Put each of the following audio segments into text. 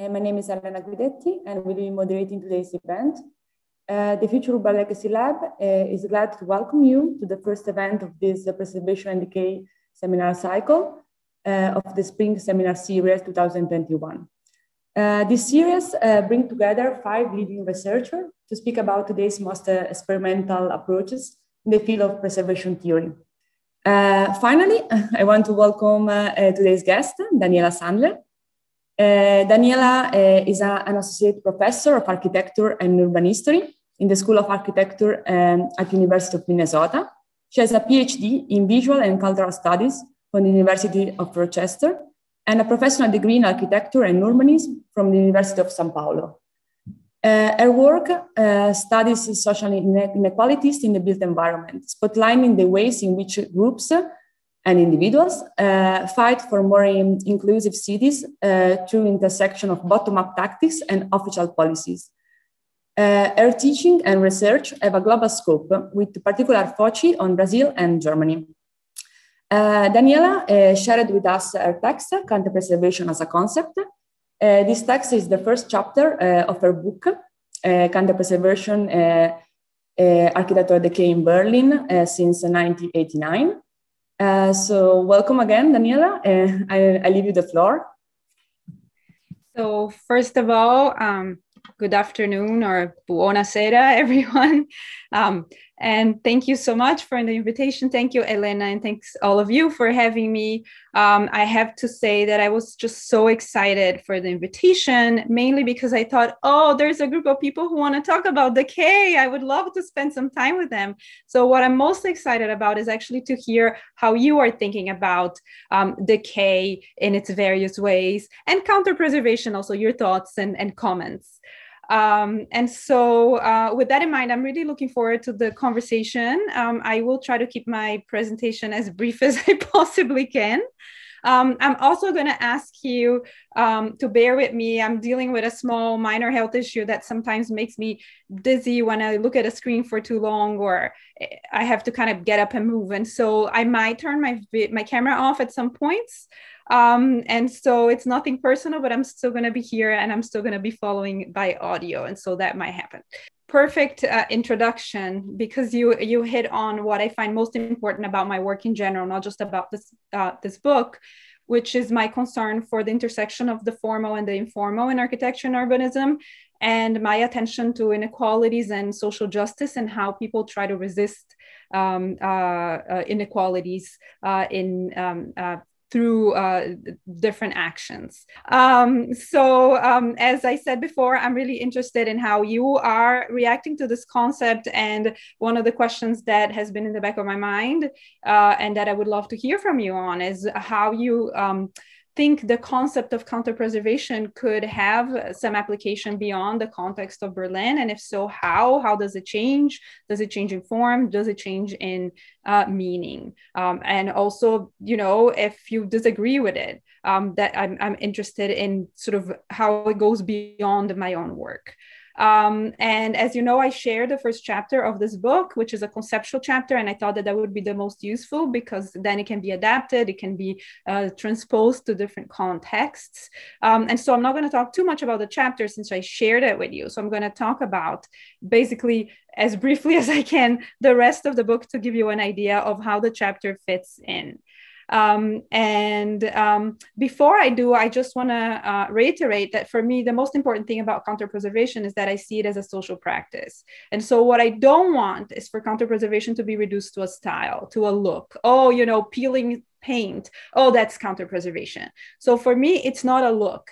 Uh, my name is Elena Guidetti, and I will be moderating today's event. Uh, the Future Urban Legacy Lab uh, is glad to welcome you to the first event of this uh, Preservation and Decay seminar cycle uh, of the Spring Seminar Series 2021. Uh, this series brings together five leading researchers to speak about today's most experimental approaches in the field of preservation theory. finally, I want to welcome today's guest, Daniela Sandler. Daniela is a, an associate professor of architecture and urban history in the School of Architecture um, at University of Minnesota. She has a PhD in visual and cultural studies from the University of Rochester and a professional degree in architecture and urbanism from the University of São Paulo. Uh, her work uh, studies social inequalities in the built environment, spotlighting the ways in which groups and individuals uh, fight for more inclusive cities uh, through intersection of bottom-up tactics and official policies. Uh, her teaching and research have a global scope with particular focus on Brazil and Germany. Uh, Daniela uh, shared with us her text, Counter Preservation as a Concept. Uh, this text is the first chapter of her book, Counter Preservation Architecture Decay in Berlin since 1989. So welcome again, Daniela. I, I leave you the floor. So first of all, um, good afternoon or buonasera, everyone. Um, and thank you so much for the invitation. Thank you, Elena, and thanks all of you for having me. Um, I have to say that I was just so excited for the invitation, mainly because I thought, oh, there's a group of people who want to talk about decay. I would love to spend some time with them. So, what I'm most excited about is actually to hear how you are thinking about um, decay in its various ways and counter preservation, also your thoughts and, and comments. Um, and so, uh, with that in mind, I'm really looking forward to the conversation. Um, I will try to keep my presentation as brief as I possibly can. Um, I'm also going to ask you um, to bear with me. I'm dealing with a small minor health issue that sometimes makes me dizzy when I look at a screen for too long, or I have to kind of get up and move. And so I might turn my my camera off at some points. Um, and so it's nothing personal, but I'm still going to be here and I'm still going to be following by audio. And so that might happen. Perfect uh, introduction because you you hit on what I find most important about my work in general, not just about this uh, this book, which is my concern for the intersection of the formal and the informal in architecture and urbanism, and my attention to inequalities and social justice and how people try to resist um, uh, uh, inequalities uh, in um, uh, through uh, different actions. Um, so, um, as I said before, I'm really interested in how you are reacting to this concept. And one of the questions that has been in the back of my mind uh, and that I would love to hear from you on is how you. Um, think the concept of counter preservation could have some application beyond the context of Berlin? And if so, how? How does it change? Does it change in form? Does it change in uh, meaning? Um, and also, you know, if you disagree with it, um, that I'm, I'm interested in sort of how it goes beyond my own work. Um, and as you know, I share the first chapter of this book, which is a conceptual chapter. And I thought that that would be the most useful because then it can be adapted, it can be uh, transposed to different contexts. Um, and so I'm not going to talk too much about the chapter since I shared it with you. So I'm going to talk about basically as briefly as I can the rest of the book to give you an idea of how the chapter fits in. Um, and um, before I do, I just want to uh, reiterate that for me, the most important thing about counter preservation is that I see it as a social practice. And so, what I don't want is for counter preservation to be reduced to a style, to a look. Oh, you know, peeling paint. Oh, that's counter preservation. So, for me, it's not a look.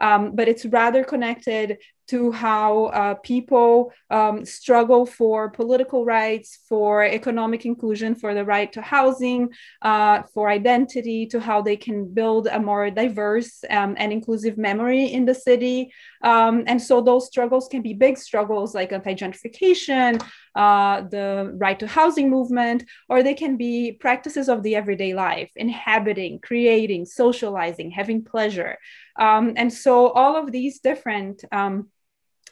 Um, but it's rather connected to how uh, people um, struggle for political rights, for economic inclusion, for the right to housing, uh, for identity, to how they can build a more diverse um, and inclusive memory in the city. Um, and so those struggles can be big struggles like anti gentrification, uh, the right to housing movement, or they can be practices of the everyday life, inhabiting, creating, socializing, having pleasure. Um, and so all of these different um,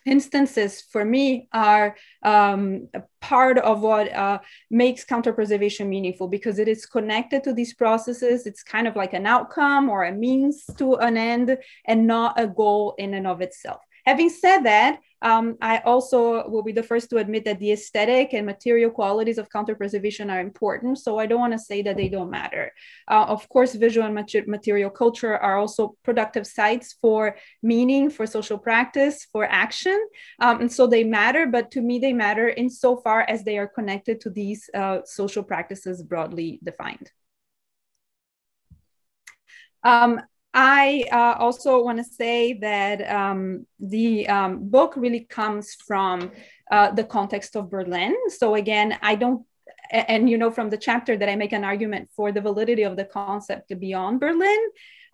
instances for me are um, part of what uh, makes counter preservation meaningful because it is connected to these processes. It's kind of like an outcome or a means to an end and not a goal in and of itself having said that um, I also will be the first to admit that the aesthetic and material qualities of counter preservation are important. So I don't want to say that they don't matter. Uh, of course, visual and material culture are also productive sites for meaning, for social practice, for action. Um, and so they matter, but to me, they matter insofar as they are connected to these uh, social practices broadly defined. Um, I uh, also want to say that um, the um, book really comes from uh, the context of Berlin. So again, I don't, and you know, from the chapter that I make an argument for the validity of the concept beyond Berlin,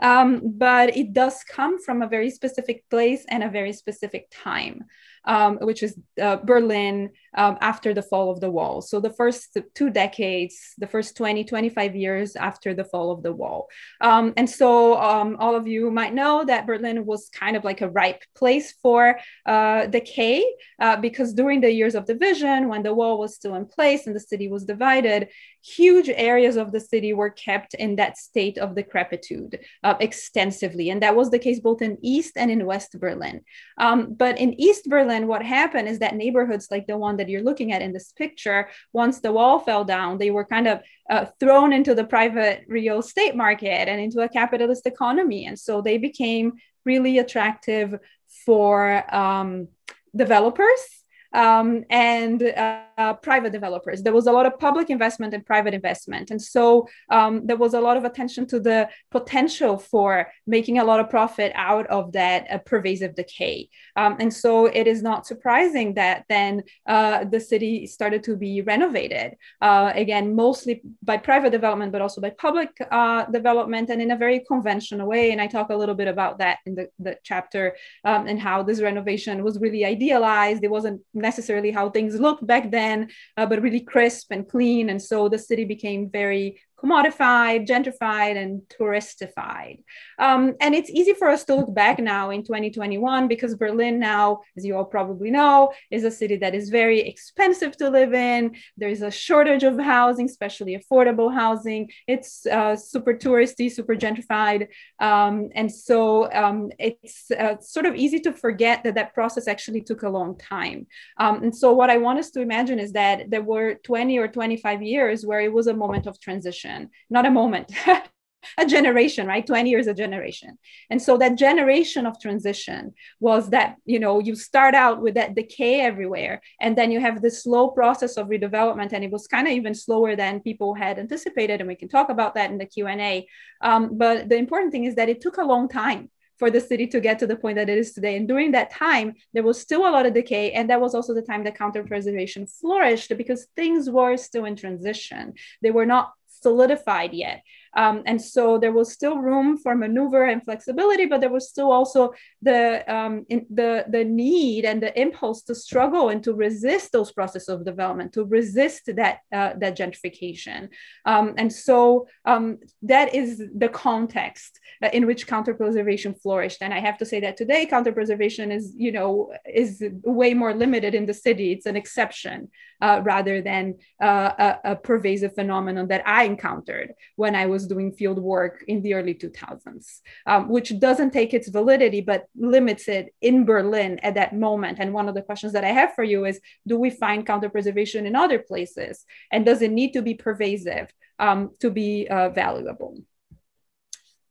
um, but it does come from a very specific place and a very specific time um, which is uh, Berlin um, after the fall of the wall. So the first two decades, the first 20, 25 years after the fall of the wall. Um, and so um, all of you might know that Berlin was kind of like a ripe place for uh, decay uh, because during the years of division, when the wall was still in place and the city was divided, huge areas of the city were kept in that state of decrepitude uh, extensively. And that was the case both in East and in West Berlin. Um, but in East Berlin, what happened is that neighborhoods like the one that you're looking at in this picture, once the wall fell down, they were kind of uh, thrown into the private real estate market and into a capitalist economy. And so they became really attractive for um, developers um, and uh, private developers. There was a lot of public investment and private investment. And so um, there was a lot of attention to the potential for making a lot of profit out of that uh, pervasive decay. Um, and so it is not surprising that then uh, the city started to be renovated, uh, again, mostly by private development, but also by public uh, development and in a very conventional way. And I talk a little bit about that in the, the chapter um, and how this renovation was really idealized. It wasn't necessarily how things looked back then, uh, but really crisp and clean. And so the city became very commodified, gentrified, and touristified. Um, and it's easy for us to look back now in 2021 because Berlin now, as you all probably know, is a city that is very expensive to live in. There's a shortage of housing, especially affordable housing. It's uh, super touristy, super gentrified. Um, and so um, it's uh, sort of easy to forget that that process actually took a long time. Um, and so what I want us to imagine is that there were 20 or 25 years where it was a moment of transition generation, not a moment, a generation, right? 20 years a generation. And so that generation of transition was that, you know, you start out with that decay everywhere, and then you have this slow process of redevelopment. And it was kind of even slower than people had anticipated. And we can talk about that in the Q&A. Um, but the important thing is that it took a long time for the city to get to the point that it is today. And during that time, there was still a lot of decay. And that was also the time that counter preservation flourished because things were still in transition. They were not solidified yet. Um, and so there was still room for maneuver and flexibility, but there was still also the, um, the, the need and the impulse to struggle and to resist those processes of development, to resist that, uh, that gentrification. Um, and so um, that is the context in which counter-preservation flourished. And I have to say that today, counter-preservation is, you know, is way more limited in the city. It's an exception uh, rather than uh, a, a pervasive phenomenon that I encountered when I was was doing field work in the early 2000s, um, which doesn't take its validity, but limits it in Berlin at that moment. And one of the questions that I have for you is do we find counter preservation in other places? And does it need to be pervasive um, to be uh, valuable?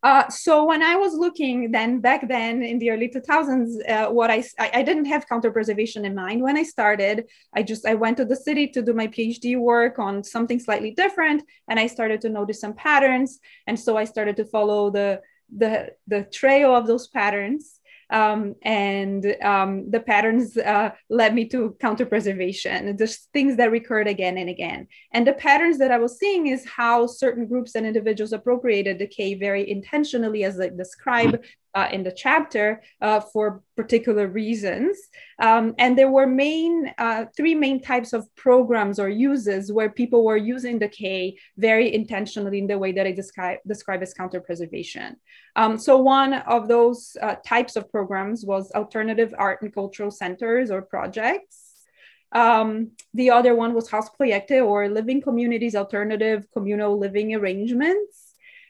Uh, so when I was looking then back then in the early 2000s, uh, what I, I didn't have counter preservation in mind when I started. I just I went to the city to do my PhD work on something slightly different, and I started to notice some patterns, and so I started to follow the the the trail of those patterns um, and um, the patterns uh, led me to counter preservation just things that recurred again and again. And the patterns that i was seeing is how certain groups and individuals appropriated decay very intentionally as i describe uh, in the chapter uh, for particular reasons. Um, and there were main uh, three main types of programs or uses where people were using decay very intentionally in the way that I describe, describe as counter preservation. Um, so one of those uh, types of programs was alternative art and cultural centers or projects. Um, the other one was Hausprojekte or living communities, alternative communal living arrangements.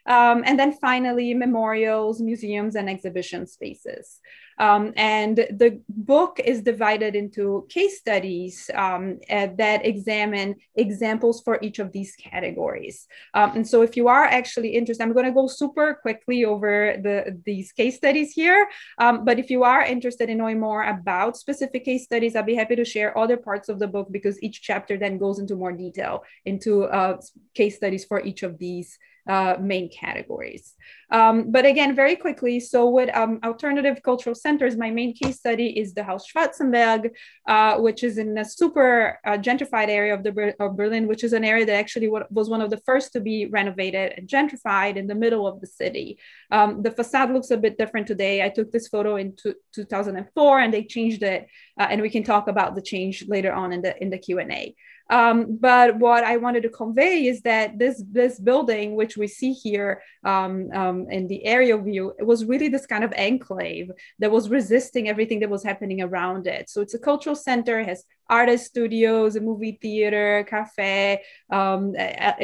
Um, and then finally, memorials, museums, and exhibition spaces. Um, and the book is divided into case studies um, uh, that examine examples for each of these categories. Um, and so if you are actually interested, I'm going to go super quickly over the, these case studies here. Um, but if you are interested in knowing more about specific case studies, I'll be happy to share other parts of the book because each chapter then goes into more detail into uh, case studies for each of these uh, main categories. Um, but again, very quickly, so with um, alternative cultural centers, my main case study is the Haus Schwarzenberg, uh, which is in a super uh, gentrified area of, the, of Berlin, which is an area that actually was one of the first to be renovated and gentrified in the middle of the city. Um, the facade looks a bit different today. I took this photo in 2004 and they changed it, uh, and we can talk about the change later on in the in the Q&A. Um, but what I wanted to convey is that this this building, which we see here um, um, in the aerial view, it was really this kind of enclave that was resisting everything that was happening around it. So it's a cultural center, has artist studios, a movie theater, cafe, um,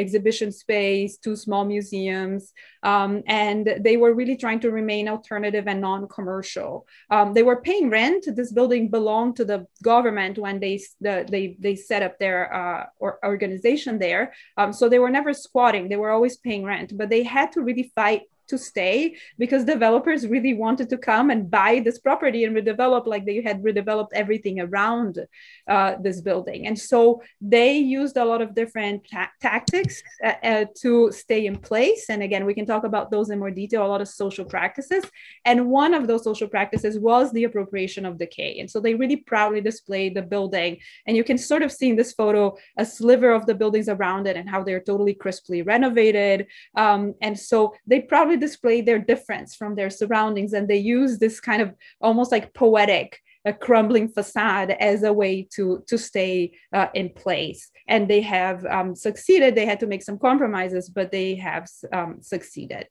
exhibition space, two small museums. Um, and they were really trying to remain alternative and non-commercial. Um, they were paying rent. This building belonged to the government when they the, they they set up their uh, or organization there. Um, so they were never squatting. They were always paying rent, but they had to really fight to stay because developers really wanted to come and buy this property and redevelop like they had redeveloped everything around uh, this building. And so they used a lot of different ta- tactics uh, uh, to stay in place. And again we can talk about those in more detail a lot of social practices. And one of those social practices was the appropriation of decay. And so they really proudly displayed the building. And you can sort of see in this photo a sliver of the buildings around it and how they're totally crisply renovated. Um, and so they proudly display their difference from their surroundings and they use this kind of almost like poetic a crumbling facade as a way to to stay uh, in place. And they have um, succeeded. They had to make some compromises but they have um, succeeded.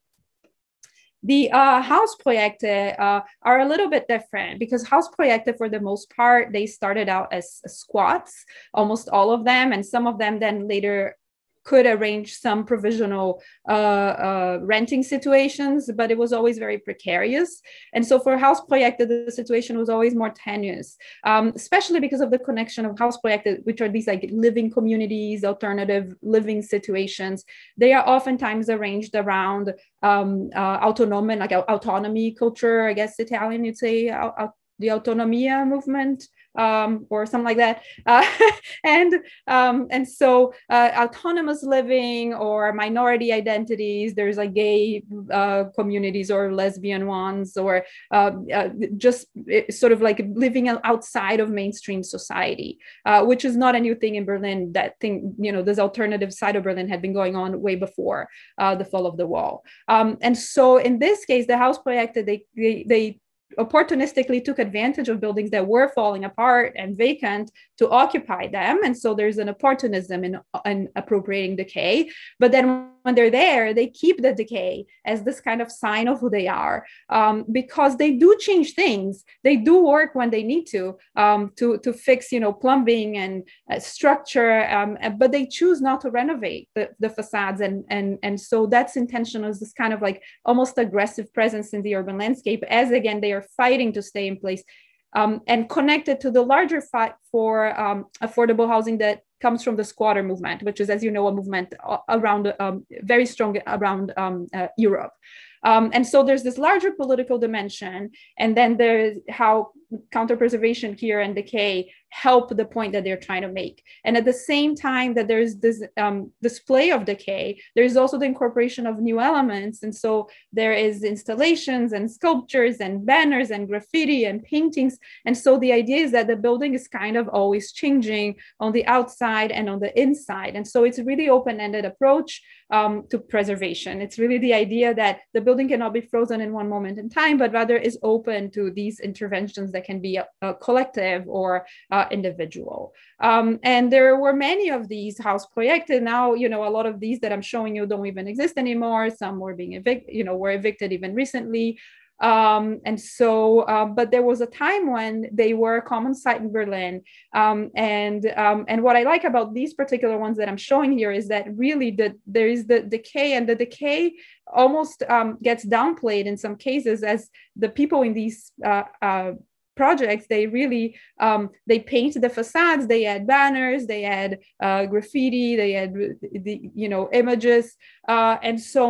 The uh, Hausprojekte uh, are a little bit different because house Hausprojekte, for the most part, they started out as squats, almost all of them, and some of them then later could arrange some provisional uh, uh, renting situations, but it was always very precarious. And so for house Hausprojekte, the situation was always more tenuous, um, especially because of the connection of house Hausprojekte, which are these like living communities, alternative living situations. They are oftentimes arranged around um, uh, autonomy, like autonomy culture, I guess Italian, you'd say the autonomia movement um, or something like that. Uh, and um, and so uh, autonomous living or minority identities. There's like gay uh, communities or lesbian ones, or um, uh, just eh, sort of like living outside of mainstream society, uh, which is not a new thing in Berlin. That thing, you know, this alternative side of Berlin had been going on way before uh, the fall of the wall. Um, and so in this case, the House Hausprojekte they, they, they opportunistically took advantage of buildings that were falling apart and vacant to occupy them. And so there's an opportunism in, in appropriating decay. But then when they're there, they keep the decay as this kind of sign of who they are um, because they do change things. They do work when they need to um, to, to fix, you know, plumbing and uh, structure, um, but they choose not to renovate the, the facades. And, and, and so that's intentional as this kind of like almost aggressive presence in the urban landscape as again, they are fighting to stay in place um, and connected to the larger fight for um, affordable housing that comes from the squatter movement, which is, as you know, a movement around um, very strong around um, uh, Europe. Um, and so there's this larger political dimension, and then there's how counter preservation here and decay help the point that they're trying to make. And at the same time that there's this um, display of decay, there's also the incorporation of new elements. And so there is installations and sculptures and banners and graffiti and paintings. And so the idea is that the building is kind of always changing on the outside and on the inside. And so it's a really open-ended approach um, to preservation. It's really the idea that the building cannot be frozen in one moment in time, but rather is open to these interventions that can be a, a collective or uh, individual. Um, and there were many of these Hausprojekte. Now, you know, a lot of these that I'm showing you don't even exist anymore. Some were being evicted, you know, were evicted even recently. Um, and so, uh, but there was a time when they were a common site in Berlin. Um, and um, and what I like about these particular ones that I'm showing here is that really the, there is the decay, and the decay almost um, gets downplayed in some cases as the people in these uh, uh, projects they really um, they paint the facades they add banners they add uh, graffiti they add the you know images uh, and so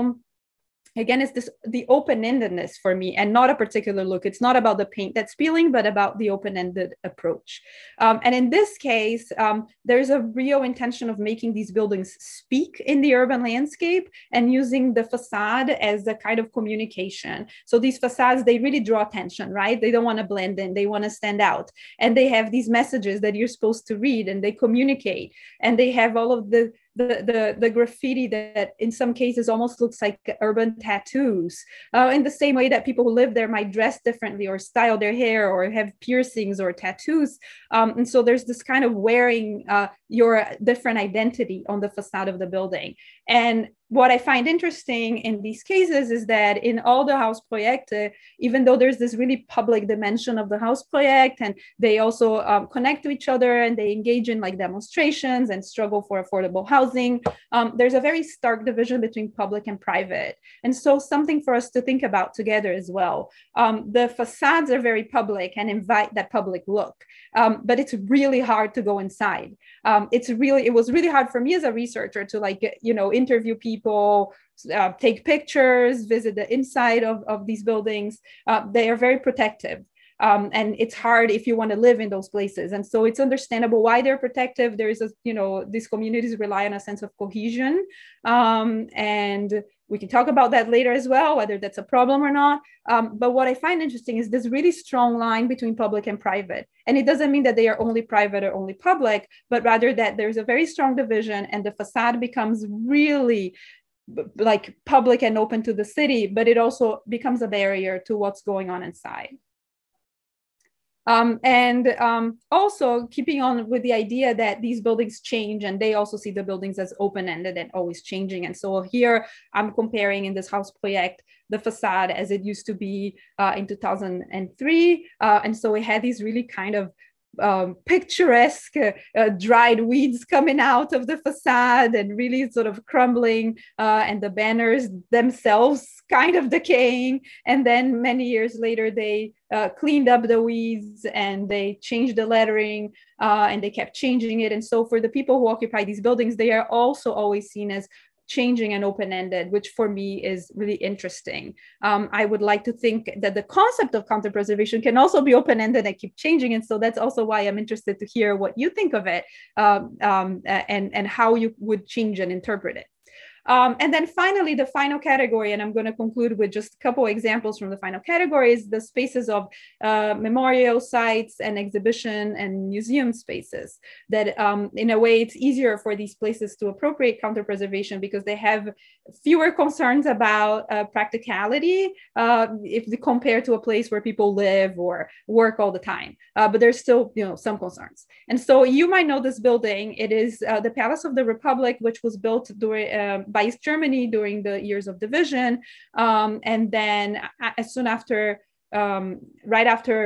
again it's this the open-endedness for me and not a particular look. It's not about the paint that's peeling but about the open-ended approach. Um, and in this case um, there's a real intention of making these buildings speak in the urban landscape and using the facade as a kind of communication. So these facades they really draw attention right? They don't want to blend in they want to stand out. And they have these messages that you're supposed to read and they communicate. And they have all of the the, the, graffiti that in some cases almost looks like urban tattoos. Uh, in the same way that people who live there might dress differently or style their hair or have piercings or tattoos. Um, and so there's this kind of wearing uh, your different identity on the facade of the building. And what I find interesting in these cases is that in all the house project, uh, even though there's this really public dimension of the house project, and they also um, connect to each other and they engage in like demonstrations and struggle for affordable housing, um, there's a very stark division between public and private. And so something for us to think about together as well. Um, the facades are very public and invite that public look, um, but it's really hard to go inside. Um, it's really, it was really hard for me as a researcher to like, you know, interview people people, uh, take pictures, visit the inside of, of these buildings. Uh, they are very protective. Um, and it's hard if you want to live in those places and so it's understandable why they're protective there is a you know these communities rely on a sense of cohesion um, and we can talk about that later as well, whether that's a problem or not. Um, but what I find interesting is this really strong line between public and private. And it doesn't mean that they are only private or only public, but rather that there's a very strong division and the facade becomes really like public and open to the city, but it also becomes a barrier to what's going on inside. Um, and um, also keeping on with the idea that these buildings change and they also see the buildings as open-ended and always changing. And so here I'm comparing in this house project the facade as it used to be uh, in 2003. Uh, and so we had these really kind of um, picturesque uh, uh, dried weeds coming out of the facade and really sort of crumbling, uh, and the banners themselves kind of decaying. And then many years later, they uh, cleaned up the weeds and they changed the lettering uh, and they kept changing it. And so, for the people who occupy these buildings, they are also always seen as changing and open-ended, which for me is really interesting. Um, I would like to think that the concept of counter preservation can also be open-ended and keep changing. And so that's also why I'm interested to hear what you think of it um, um, and, and how you would change and interpret it. Um, and then finally, the final category, and I'm going to conclude with just a couple examples from the final category, is the spaces of uh, memorial sites and exhibition and museum spaces. That um, in a way, it's easier for these places to appropriate counter preservation because they have fewer concerns about uh, practicality uh, if they compare to a place where people live or work all the time. Uh, but there's still, you know, some concerns. And so you might know this building. It is uh, the Palace of the Republic, which was built during East Germany during the years of division. Um, and then as soon after, um, right after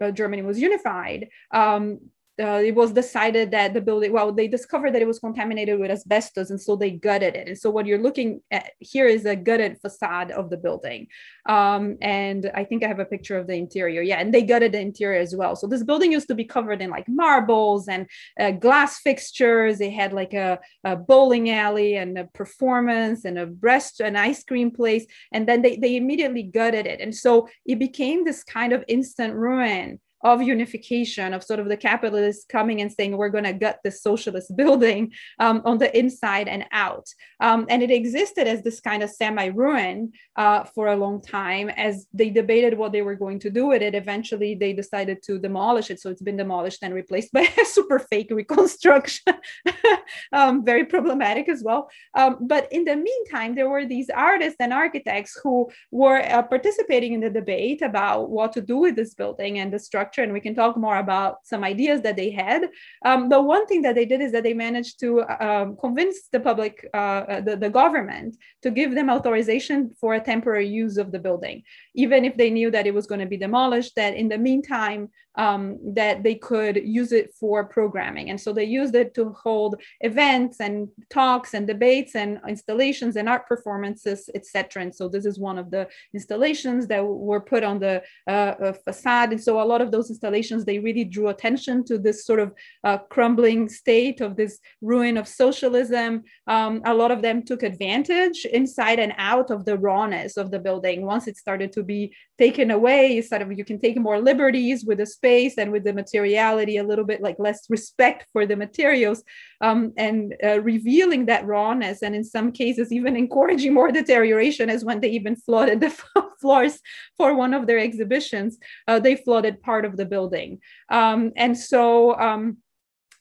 uh, Germany was unified, um, uh, it was decided that the building, well, they discovered that it was contaminated with asbestos, and so they gutted it. And so what you're looking at here is a gutted facade of the building. Um, and I think I have a picture of the interior. Yeah, and they gutted the interior as well. So this building used to be covered in like marbles and uh, glass fixtures. They had like a, a, bowling alley and a performance and a breast, an ice cream place. And then they, they immediately gutted it. And so it became this kind of instant ruin of unification, of sort of the capitalists coming and saying, we're going to gut this socialist building um, on the inside and out. Um, and it existed as this kind of semi ruin uh, for a long time as they debated what they were going to do with it. Eventually, they decided to demolish it. So it's been demolished and replaced by a super fake reconstruction. um, very problematic as well. Um, but in the meantime, there were these artists and architects who were uh, participating in the debate about what to do with this building and the structure. And we can talk more about some ideas that they had. Um, but one thing that they did is that they managed to um, convince the public, uh, uh, the, the government, to give them authorization for a temporary use of the building, even if they knew that it was going to be demolished. That in the meantime, um, that they could use it for programming. And so they used it to hold events and talks and debates and installations and art performances, etc. And so this is one of the installations that were put on the uh, uh, facade. And so a lot of those installations, they really drew attention to this sort of uh, crumbling state of this ruin of socialism. Um, a lot of them took advantage inside and out of the rawness of the building. Once it started to be taken away, sort of you can take more liberties with the space and with the materiality, a little bit like less respect for the materials, um, and uh, revealing that rawness, and in some cases even encouraging more deterioration, as when they even flooded the floors for one of their exhibitions, uh, they flooded part of the building, um, and so.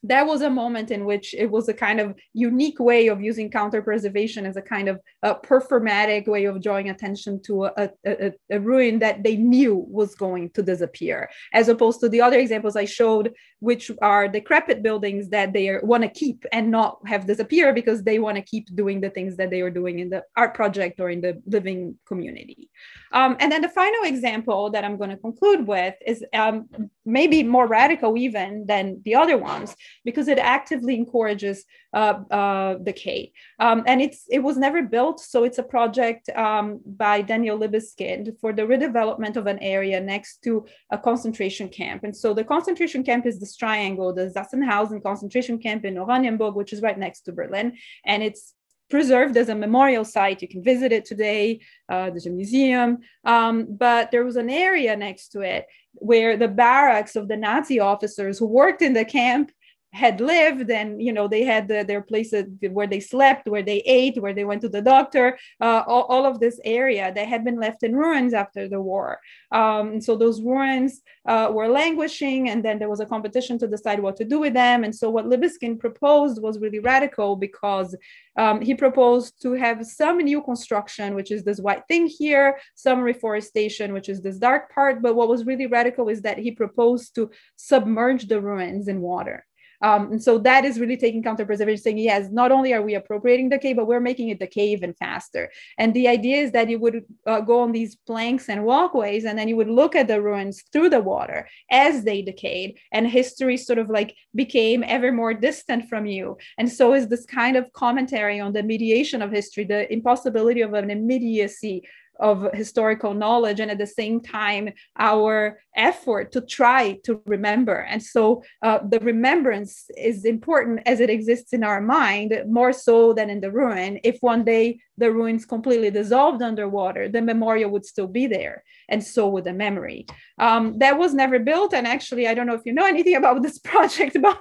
That was a moment in which it was a kind of unique way of using counter preservation as a kind of a performatic way of drawing attention to a, a, a, ruin that they knew was going to disappear, as opposed to the other examples I showed, which are decrepit buildings that they want to keep and not have disappear because they want to keep doing the things that they were doing in the art project or in the living community. Um, and then the final example that I'm going to conclude with is um, maybe more radical even than the other ones because it actively encourages uh, uh, decay. Um, and it's it was never built, so it's a project um, by Daniel Libeskind for the redevelopment of an area next to a concentration camp. And so the concentration camp is this triangle, the Sachsenhausen concentration camp in Oranienburg, which is right next to Berlin, and it's preserved as a memorial site. You can visit it today. Uh, there's a museum. Um, but there was an area next to it where the barracks of the Nazi officers who worked in the camp had lived and you know they had the, their places where they slept where they ate where they went to the doctor uh, all, all, of this area that had been left in ruins after the war. Um, so those ruins uh, were languishing and then there was a competition to decide what to do with them. And so what Libeskind proposed was really radical because um, he proposed to have some new construction which is this white thing here some reforestation which is this dark part. But what was really radical is that he proposed to submerge the ruins in water um, and so that is really taking counter preservation, saying, yes, not only are we appropriating decay, but we're making it decay even faster. And the idea is that you would uh, go on these planks and walkways, and then you would look at the ruins through the water as they decayed, and history sort of like became ever more distant from you. And so is this kind of commentary on the mediation of history, the impossibility of an immediacy of historical knowledge and at the same time our effort to try to remember. And so uh, the remembrance is important as it exists in our mind more so than in the ruin. If one day the ruins completely dissolved underwater the memorial would still be there and so would the memory. Um, that was never built and actually i don't know if you know anything about this project but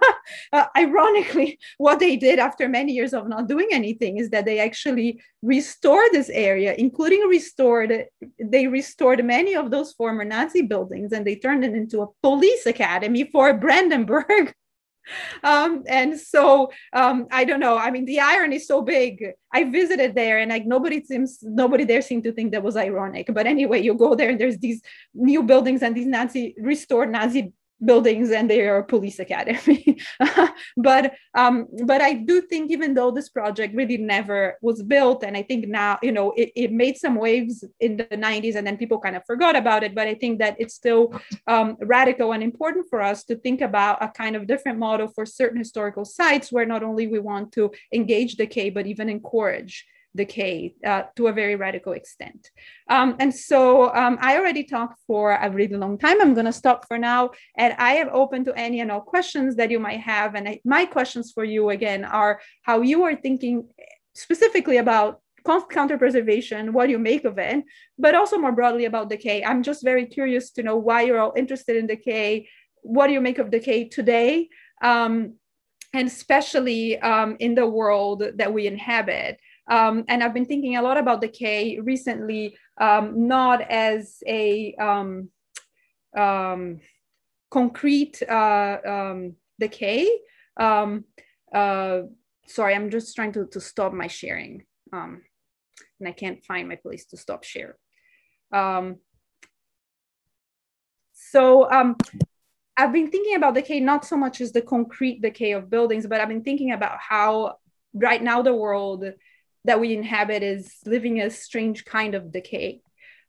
uh, ironically what they did after many years of not doing anything is that they actually restored this area including restored they restored many of those former nazi buildings and they turned it into a police academy for brandenburg um, and so um, I don't know. I mean, the irony is so big. I visited there, and like nobody seems nobody there seemed to think that was ironic. But anyway, you go there, and there's these new buildings and these Nazi restored Nazi buildings and they are a police academy. But um but i do think even though this project really never was built and i think now you know it, it made some waves in the 90s and then people kind of forgot about it but i think that it's still um, radical and important for us to think about a kind of different model for certain historical sites where not only we want to engage decay but even encourage decay uh, to a very radical extent. Um, and so um, I already talked for a really long time. I'm going to stop for now. And I am open to any and all questions that you might have. And I, my questions for you again are how you are thinking specifically about counter preservation, what you make of it, but also more broadly about decay. I'm just very curious to know why you're all interested in decay. What do you make of decay today? Um, and especially um, in the world that we inhabit. Um, and I've been thinking a lot about decay recently, um, not as a um, um, concrete uh, decay. Um, uh, sorry, I'm just trying to, to stop my sharing. And I can't find my place to stop share. So um, I've been thinking about decay not so much as the concrete decay of buildings, but I've been thinking about how right now the world that we inhabit is living a strange kind of decay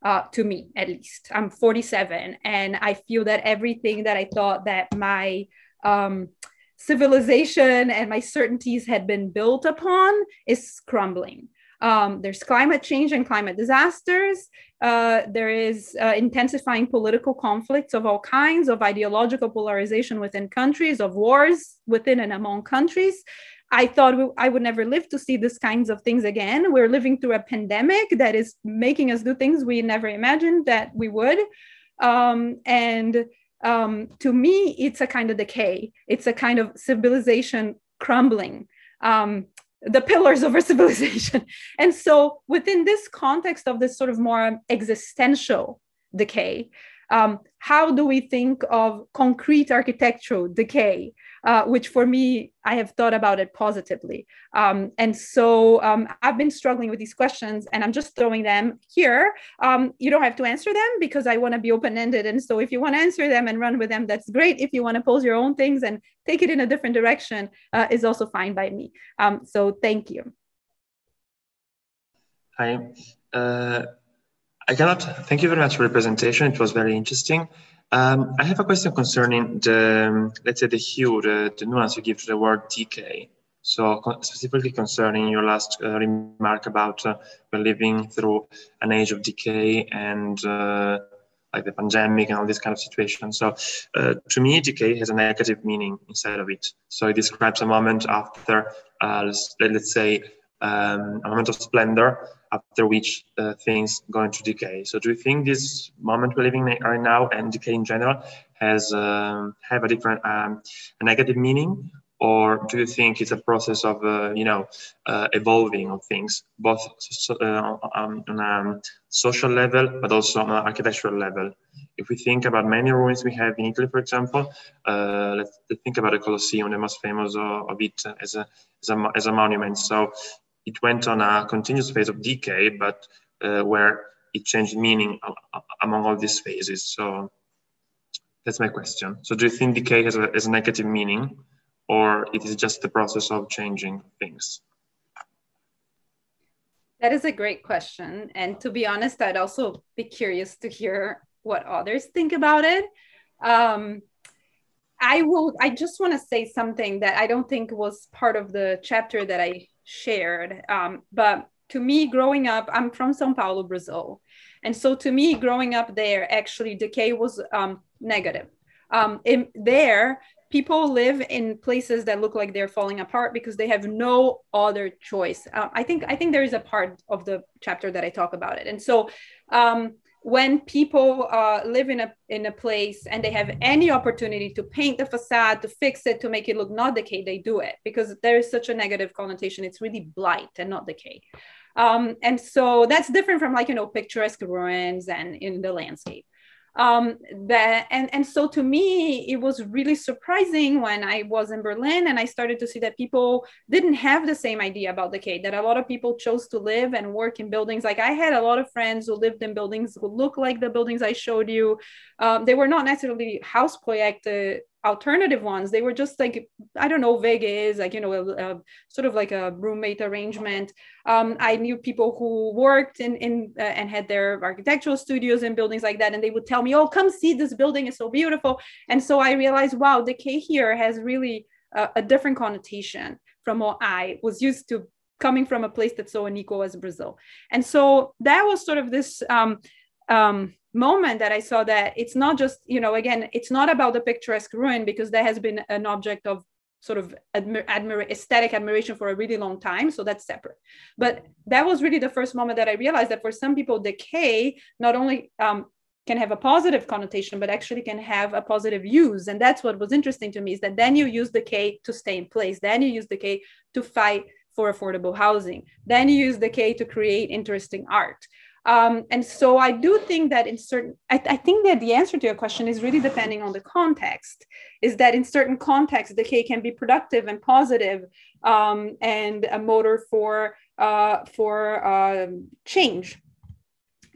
uh, to me at least i'm 47 and i feel that everything that i thought that my um, civilization and my certainties had been built upon is crumbling um, there's climate change and climate disasters. Uh, there is uh, intensifying political conflicts of all kinds, of ideological polarization within countries, of wars within and among countries. I thought we, I would never live to see these kinds of things again. We're living through a pandemic that is making us do things we never imagined that we would. Um, and um, to me, it's a kind of decay. It's a kind of civilization crumbling. Um, the pillars of our civilization. And so, within this context of this sort of more existential decay, um, how do we think of concrete architectural decay? Uh, which for me, I have thought about it positively. Um, and so um, I've been struggling with these questions and I'm just throwing them here. Um, you don't have to answer them because I want to be open ended. And so if you want to answer them and run with them, that's great. If you want to pose your own things and take it in a different direction, uh, is also fine by me. Um, so thank you. Hi. Uh, I cannot thank you very much for the presentation. It was very interesting. Um, I have a question concerning the, um, let's say, the hue, the, the nuance you give to the word decay. So specifically concerning your last uh, remark about uh, we're living through an age of decay and uh, like the pandemic and all this kind of situation. So uh, to me, decay has a negative meaning inside of it. So it describes a moment after, uh, let's, let's say, um, a moment of splendor after which uh, things going to decay. So do you think this moment we're living in right now and decay in general has um, have a different um, a negative meaning, or do you think it's a process of uh, you know uh, evolving of things both so, um, on a social level but also on an architectural level? If we think about many ruins we have in Italy, for example, uh, let's, think about the Colosseum, the most famous of it as a, as a, as a monument. So it went on a continuous phase of decay, but uh, where it changed meaning among all these phases. So that's my question. So do you think decay has a, has a negative meaning or it is just the process of changing things? That is a great question. And to be honest, I'd also be curious to hear what others think about it. Um, I will, I just want to say something that I don't think was part of the chapter that I shared. Um, but to me, growing up, I'm from Sao Paulo, Brazil. And so to me, growing up there, actually, decay was um, negative. Um, in, there, people live in places that look like they're falling apart because they have no other choice. Uh, I think I think there is a part of the chapter that I talk about it. And so um, when people uh, live in a in a place and they have any opportunity to paint the facade to fix it to make it look not decay they do it because there is such a negative connotation. It's really blight and not decay um, and so that's different from like you know picturesque ruins and in the landscape um, that and and so to me it was really surprising when I was in Berlin and I started to see that people didn't have the same idea about the decay. That a lot of people chose to live and work in buildings. Like I had a lot of friends who lived in buildings who look like the buildings I showed you. Um, they were not necessarily house project alternative ones. They were just like i don't know is like you know a, a, sort of like a roommate arrangement. Um, i knew people who worked in, in uh, and had their architectural studios and buildings like that and they would tell me oh come see this building is so beautiful. And so i realized wow decay here has really a, a different connotation from what i was used to coming from a place that's so unequal as brazil. And so that was sort of this um, um, moment that I saw that it's not just, you know, again, it's not about the picturesque ruin because that has been an object of sort of admir- aesthetic admiration for a really long time so that's separate. But that was really the first moment that i realized that for some people decay not only um, can have a positive connotation but actually can have a positive use. And that's what was interesting to me is that then you use decay to stay in place. Then you use decay to fight for affordable housing. Then you use decay to create interesting art um, and so I do think that in certain, I, I, think that the answer to your question is really depending on the context. Is that in certain contexts, decay can be productive and positive, um, and a motor for uh, for uh, change.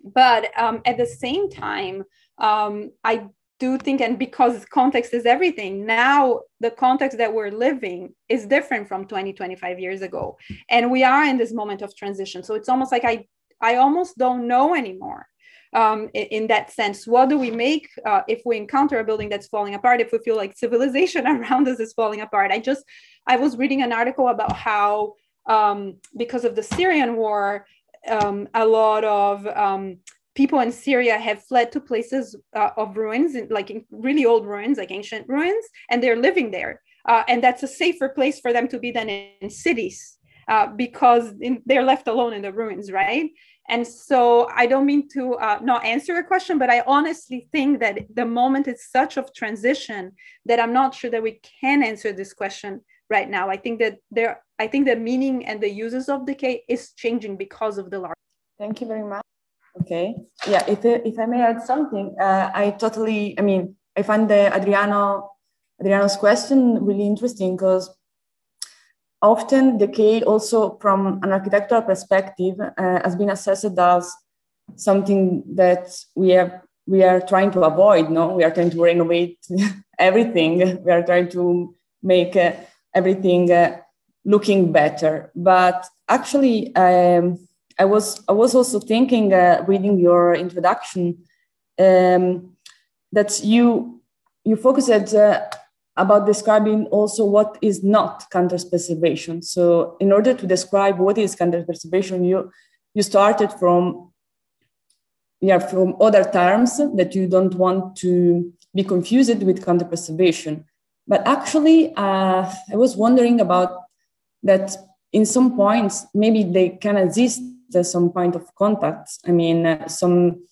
But um, at the same time, um, I do think, and because context is everything, now the context that we're living is different from 20, 25 years ago. And we are in this moment of transition. So it's almost like I I almost don't know anymore. Um, in, in, that sense, what do we make uh, if we encounter a building that's falling apart? If we feel like civilization around us is falling apart? I just, I was reading an article about how um, because of the Syrian war, um, a lot of um, people in Syria have fled to places uh, of ruins, like really old ruins, like ancient ruins, and they're living there. Uh, and that's a safer place for them to be than in, in cities uh, because in, they're left alone in the ruins, right? And so I don't mean to uh, not answer your question, but I honestly think that the moment is such of transition that I'm not sure that we can answer this question right now. I think that there, I think the meaning and the uses of decay is changing because of the large. Thank you very much. Okay. Yeah. If if I may add something, uh, I totally. I mean, I find the Adriano Adriano's question really interesting because often decay also from an architectural perspective uh, has been assessed as something that we have we are trying to avoid no? We are trying to renovate everything. We are trying to make uh, everything uh, looking better. But actually um, i was i was also thinking uh, reading your introduction um, that you you focused uh, about describing also what is not counter preservation. So, in order to describe what is counter preservation, you you started from yeah from other terms that you don't want to be confused with counter preservation. But actually, uh, I was wondering about that. In some points, maybe they can exist at some point of contact. I mean, uh, some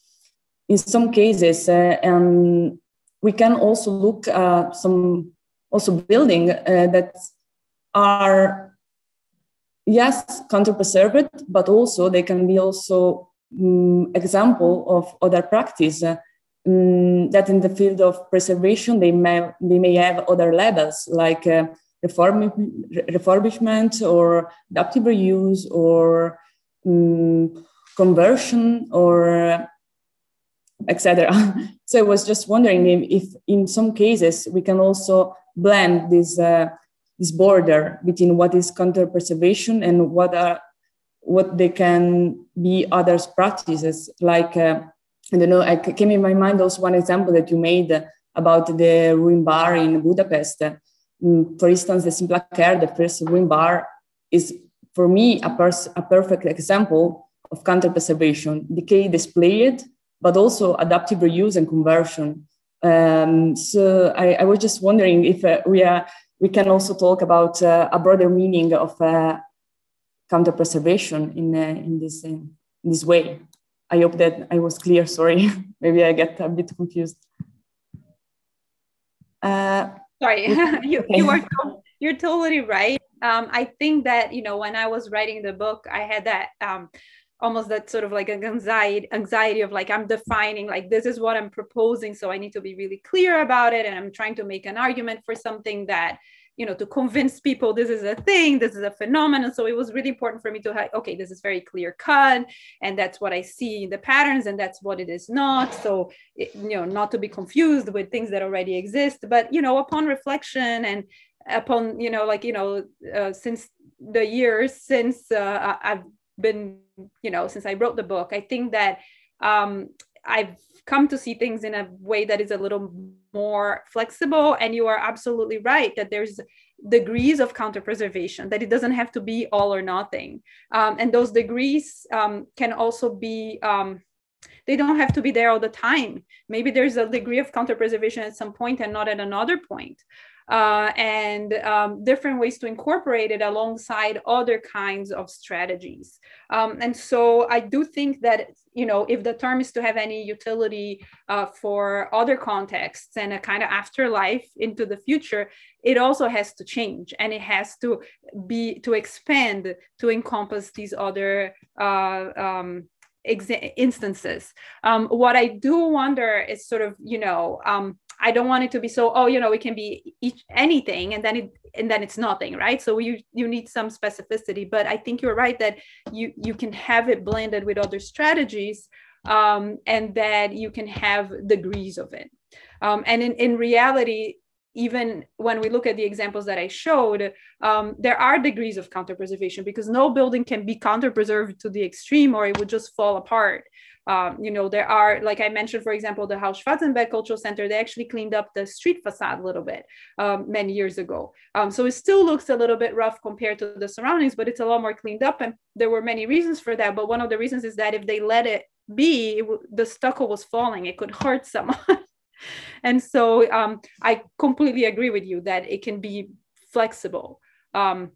in some cases, uh, and we can also look uh, some also building uh, that are yes counter preserved but also they can be also um, example of other practice uh, um, that in the field of preservation they may they may have other levels like uh, refurbishment or adaptive reuse or um, conversion or etc. so I was just wondering if, in some cases we can also blend this uh, this border between what is counter preservation and what are what they can be others practices like uh, I don't know. I came in my mind also one example that you made about the ruin bar in Budapest. Mm, for instance, the Szimpla Kert, the first ruin bar, is for me a, a perfect example of counter preservation. Decay displayed but also adaptive reuse and conversion. Um, so I, I, was just wondering if uh, we are we can also talk about uh, a broader meaning of uh, counter preservation in uh, in this in this way. I hope that I was clear. Sorry, maybe I get a bit confused. Uh, Sorry, you, you are you're totally right. Um, I think that you know when I was writing the book, I had that. Um, almost that sort of like an anxiety anxiety of like i'm defining like this is what i'm proposing so i need to be really clear about it and i'm trying to make an argument for something that you know to convince people this is a thing this is a phenomenon. So it was really important for me to have okay this is very clear cut and that's what i see in the patterns and that's what it is not. So it, you know not to be confused with things that already exist but you know upon reflection and upon you know like you know uh, since the years since uh, i've been you know since i wrote the book i think that um, i've come to see things in a way that is a little more flexible. And you are absolutely right that there's degrees of counter preservation that it doesn't have to be all or nothing. Um, and those degrees um, can also be um, they don't have to be there all the time. Maybe there's a degree of counter preservation at some point and not at another point uh, and um, different ways to incorporate it alongside other kinds of strategies. Um, and so I do think that, you know, if the term is to have any utility uh, for other contexts and a kind of afterlife into the future, it also has to change and it has to be to expand to encompass these other uh, um, instances. Um, what I do wonder is sort of, you know, um, I don't want it to be so, oh, you know, it can be each, anything and then it and then it's nothing, right? So you you need some specificity. But I think you're right that you you can have it blended with other strategies um, and that you can have degrees of it. Um, and in, in reality, even when we look at the examples that I showed, um, there are degrees of counter preservation because no building can be counter preserved to the extreme or it would just fall apart. Um, you know, there are, like I mentioned, for example, the Haus Schwarzenberg Cultural Center, they actually cleaned up the street facade a little bit um, many years ago. Um, so it still looks a little bit rough compared to the surroundings, but it's a lot more cleaned up. And there were many reasons for that. But one of the reasons is that if they let it be, it the stucco was falling, it could hurt someone. and so um, I completely agree with you that it can be flexible. Um,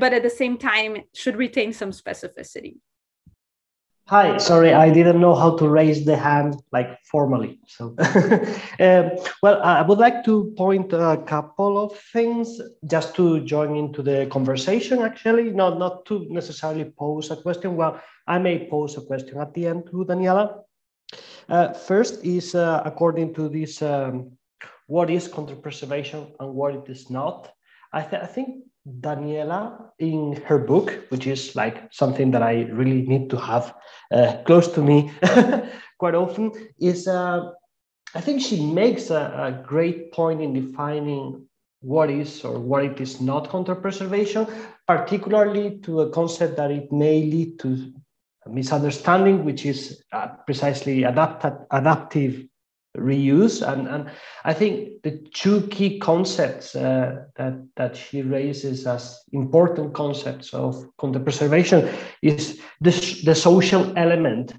but at the same time, should retain some specificity. Hi, sorry, I didn't know how to raise the hand like formally. So, um, well, I would like to point a couple of things just to join into the conversation. Actually, not not to necessarily pose a question. Well, I may pose a question at the end to Daniela. Uh, first is uh, according to this, um, what is counter-preservation and what it is not. I, th I think Daniela in her book, which is like something that I really need to have uh, close to me quite often, is uh, I think she makes a, a, great point in defining what is or what it is not counter preservation, particularly to a concept that it may lead to a misunderstanding, which is uh, precisely adapt- adaptive reuse. And, and i think the two key concepts uh, that, that she raises as important concepts of counter preservation is the, the social element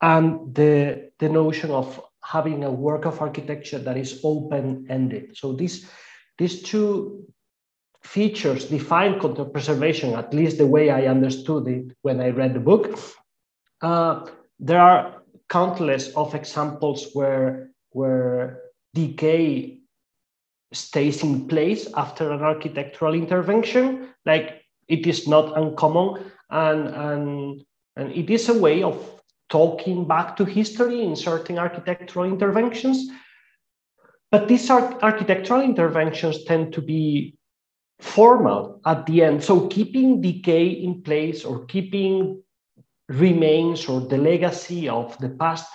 and the, the notion of having a work of architecture that is open-ended. So these these two features define counter preservation at least the way i understood it when i read the book. Uh, there are countless of examples where where decay stays in place after an architectural intervention. Like it is not uncommon, and and and it is a way of talking back to history in certain architectural interventions. But these architectural interventions tend to be formal at the end. So keeping decay in place or keeping remains or the legacy of the past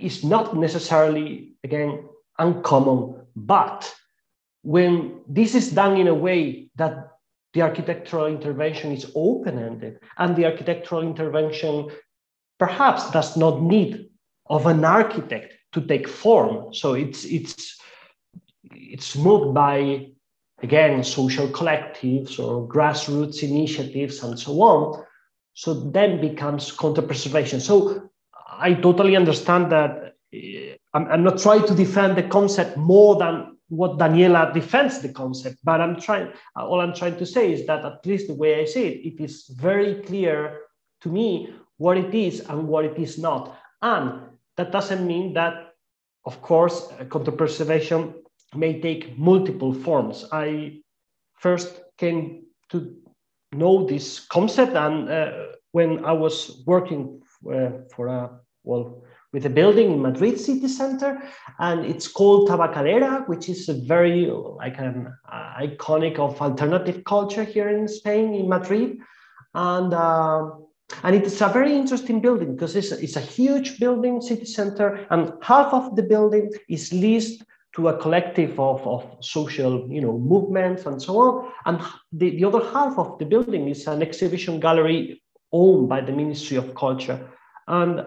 is not necessarily, again, uncommon, but when this is done in a way that the architectural intervention is open-ended and the architectural intervention perhaps does not need of an architect to take form so it's it's it's moved by again social collectives or grassroots initiatives and so on so then becomes counter preservation so I totally understand that uh, I'm, I'm, not trying to defend the concept more than what Daniela defends the concept, but I'm trying, all I'm trying to say is that at least the way I see it, it is very clear to me what it is and what it is not. And that doesn't mean that, of course, counter preservation may take multiple forms. I first came to know this concept and uh, when I was working uh, for a well, with a building in Madrid city center, and it's called Tabacalera, which is a very like an uh, iconic of alternative culture here in Spain, in Madrid, and uh, and it's a very interesting building because it's, it's a huge building, city center, and half of the building is leased to a collective of, of social you know movements and so on, and the, the other half of the building is an exhibition gallery owned by the Ministry of Culture. And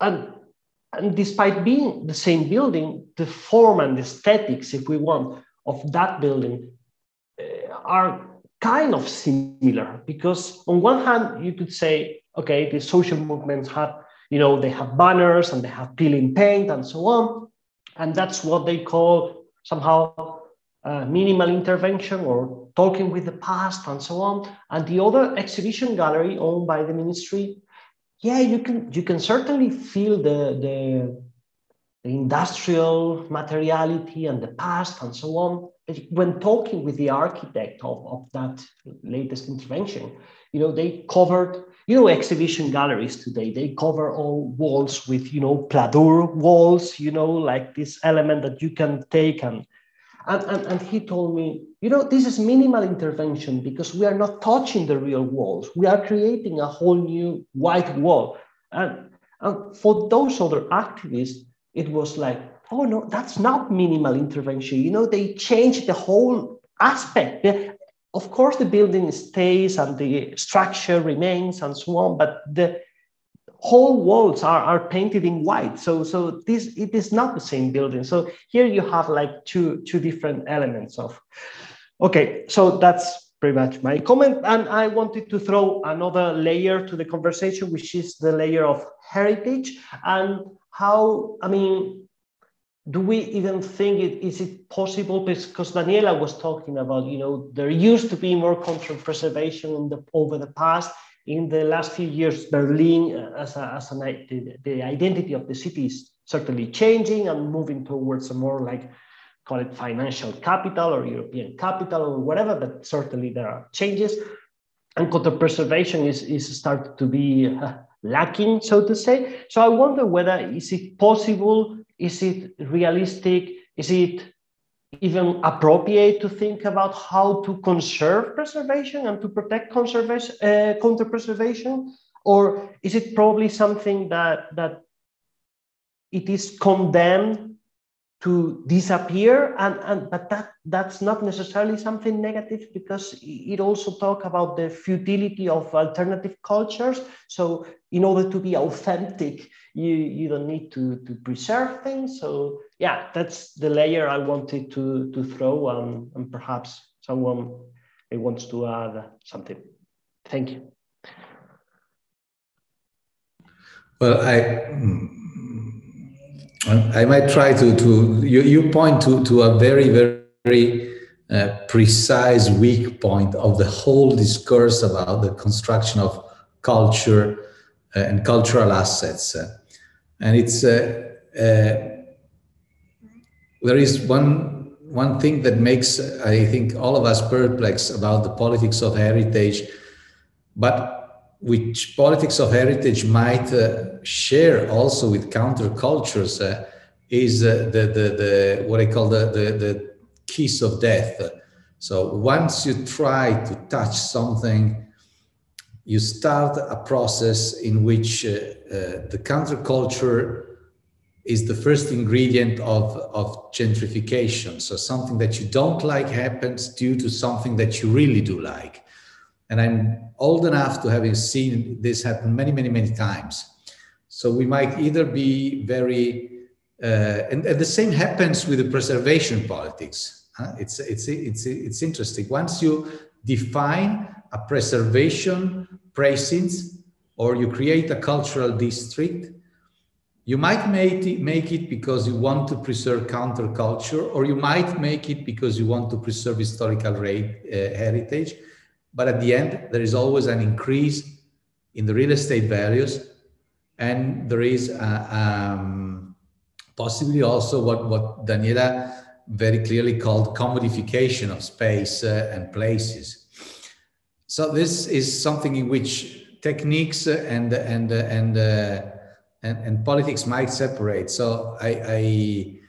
and, and despite being the same building, the form and the aesthetics, if we want, of that building uh, are kind of similar because on one hand you could say Okay, the social movements have, you know, they have banners and they have peeling paint and so on. And that's what they call somehow uh, minimal intervention or talking with the past and so on. And the other exhibition gallery owned by the ministry, yeah, you can you can certainly feel the, the, the industrial materiality and the past and so on. When talking with the architect of, of that latest intervention, you know, they covered, you know, exhibition galleries today, they cover all walls with, you know, pladur walls, you know, like this element that you can take and and, and, and he told me, you know, this is minimal intervention because we are not touching the real walls. We are creating a whole new white wall. And, and for those other activists, it was like, oh no, that's not minimal intervention. You know, they changed the whole aspect. Of course, the building stays and the structure remains and so on, but the whole walls are, are painted in white. So, so this it is not the same building. So here you have like two, two different elements of. Okay, so that's pretty much my comment. And I wanted to throw another layer to the conversation, which is the layer of heritage and how, I mean, do we even think it is it possible because daniela was talking about you know there used to be more cultural preservation in the, over the past in the last few years, Berlin uh, as, a, as an, the, the identity of the city is certainly changing and moving towards a more like call it financial capital or European capital or whatever, but certainly there are changes. And cultural preservation is, is started to be uh, lacking, so to say. So I wonder whether is it possible, is it realistic, is it even appropriate to think about how to conserve preservation and to protect conservation, uh, counter preservation? Or is it probably something that, that it is condemned to disappear and, and but that that's not necessarily something negative because it also talk about the futility of alternative cultures so in order to be authentic you you don't need to to preserve things so yeah that's the layer i wanted to to throw um, and perhaps someone wants to add something thank you well i I might try to, to you, you point to, to a very, very uh, precise weak point of the whole discourse about the construction of culture uh, and cultural assets. And it's, uh, uh, there is one, one thing that makes, I think, all of us perplexed about the politics of heritage, but which politics of heritage might uh, share also with countercultures uh, is uh, the, the, the, what I call the, the, the kiss of death. So once you try to touch something, you start a process in which uh, uh, the counterculture is the first ingredient of, of gentrification. So something that you don't like happens due to something that you really do like. And I'm old enough to having seen this happen many, many, many times. So we might either be very, uh, and, and, the same happens with the preservation politics. Huh? It's, it's, it's, it's interesting. Once you define a preservation precinct or you create a cultural district, you might make it, because you want to preserve counterculture, or you might make it because you want to preserve historical rate, uh, heritage but at the end, there is always an increase in the real estate values. And there is uh, um, possibly also what, what Daniela very clearly called commodification of space uh, and places. So this is something in which techniques and and and uh, and, and, politics might separate. So I, I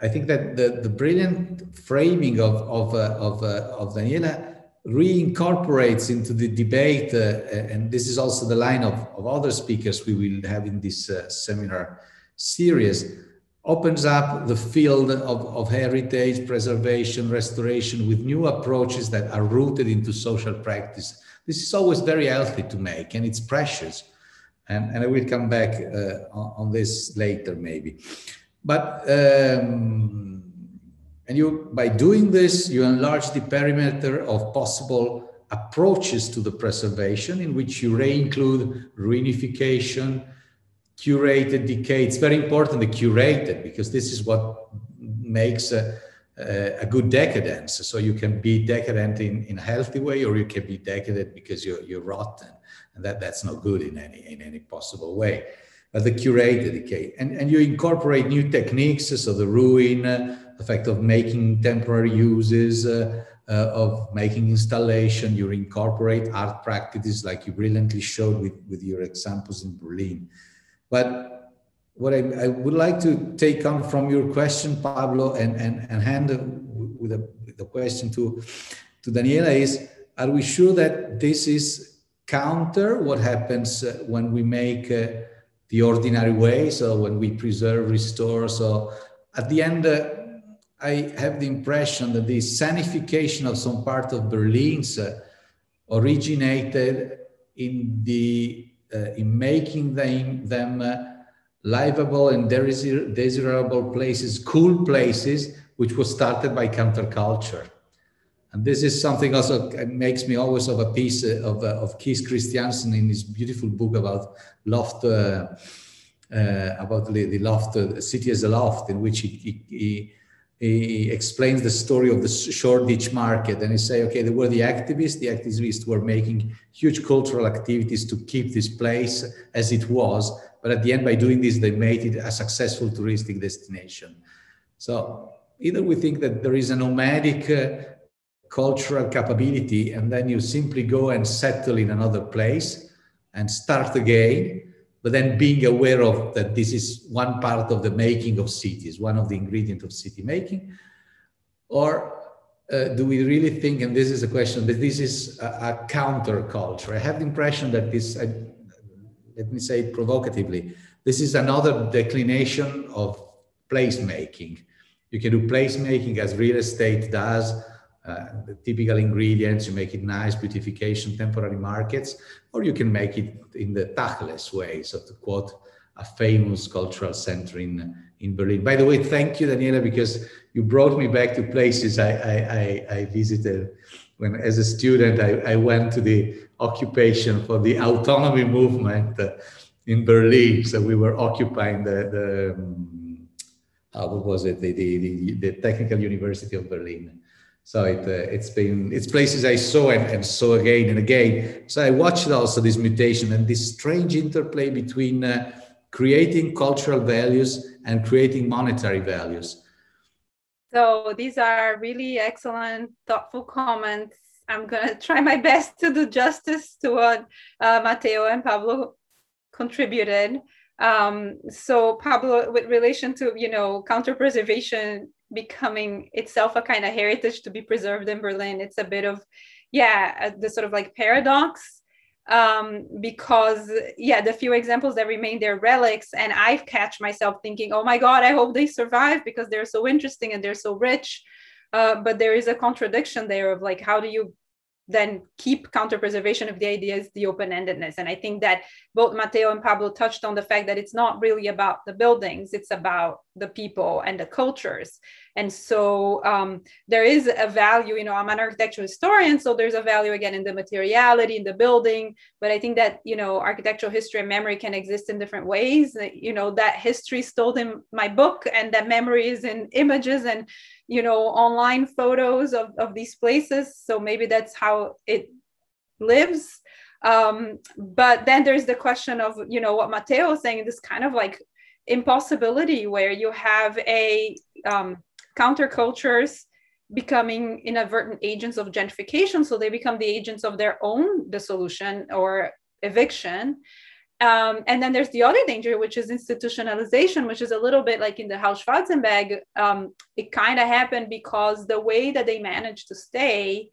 I, think that the, the brilliant framing of of uh, of, uh, of Daniela reincorporates into the debate, uh, and this is also the line of, of other speakers we will have in this uh, seminar series, opens up the field of, of heritage, preservation, restoration with new approaches that are rooted into social practice. This is always very healthy to make, and it's precious. And, and I will come back uh, on, on, this later, maybe. But um, and you, by doing this, you enlarge the perimeter of possible approaches to the preservation in which you reinclude reunification, curated decay. It's very important the curated because this is what makes a, a, good decadence. So you can be decadent in, in a healthy way, or you can be decadent because you're, you're rotten. And that, that's not good in any, in any possible way. But the curated decay. And, and you incorporate new techniques, so the ruin, uh, the of making temporary uses, uh, uh, of making installation, you incorporate art practices like you brilliantly showed with, with your examples in Berlin. But what I, I would like to take on from your question, Pablo, and, and, and hand with the, the question to, to Daniela is, are we sure that this is counter what happens uh, when we make uh, the ordinary way? So when we preserve, restore, so at the end, uh, I have the impression that the sanification of some part of Berlin uh, originated in the uh, in making them them uh, livable and desirable places, cool places, which was started by counterculture. And this is something also makes me always of a piece uh, of, uh, of Keith Christiansen in his beautiful book about loft, uh, uh, about the, the loft, uh, city as a loft, in which he, he, he explains the story of the Shoreditch market and he say, okay, there were the activists. The activists were making huge cultural activities to keep this place as it was. But at the end, by doing this, they made it a successful touristic destination. So either we think that there is a nomadic uh, cultural capability, and then you simply go and settle in another place and start again but then being aware of that this is one part of the making of cities, one of the ingredients of city making, or uh, do we really think, and this is a question, that this is a, a counterculture? I have the impression that this, let me say it provocatively, this is another declination of placemaking. You can do placemaking as real estate does, the typical ingredients, you make it nice, beautification, temporary markets, or you can make it in the Tacheles way, so to quote a famous cultural center in, in Berlin. By the way, thank you, Daniela, because you brought me back to places I, I, I, I visited when, as a student, I, I went to the occupation for the autonomy movement uh, in Berlin. So we were occupying the, the um, what was it, the, the, the, the Technical University of Berlin. So it, uh, it's been, it's places I saw and, and saw again and again. So I watched also this mutation and this strange interplay between uh, creating cultural values and creating monetary values. So these are really excellent, thoughtful comments. I'm to try my best to do justice to what uh, and Pablo contributed. Um, so Pablo, with relation to, you know, counter preservation, becoming itself a kind of heritage to be preserved in Berlin. It's a bit of, yeah, the sort of like paradox um, because, yeah, the few examples that remain, they're relics. And I've catch myself thinking, oh my God, I hope they survive because they're so interesting and they're so rich. Uh, but there is a contradiction there of like, how do you then keep counter preservation if the idea is the open-endedness. And i think that both matteo and pablo touched on the fact that it's not really about the buildings it's about the people and the cultures. And so um, there is a value you know i'm an architectural historian so there's a value again in the materiality in the building. But i think that you know architectural history and memory can exist in different ways. You know that history is told in my book and that memory is in images and you know online photos of, of these places. So maybe that's how it lives. Um, but then there's the question of you know what matteo was saying this kind of like impossibility where you have a um, countercultures becoming inadvertent agents of gentrification. So they become the agents of their own dissolution or eviction um, and then there's the other danger, which is institutionalization, which is a little bit like in the Haus Schwarzenberg. Um, it kind of happened because the way that they managed to stay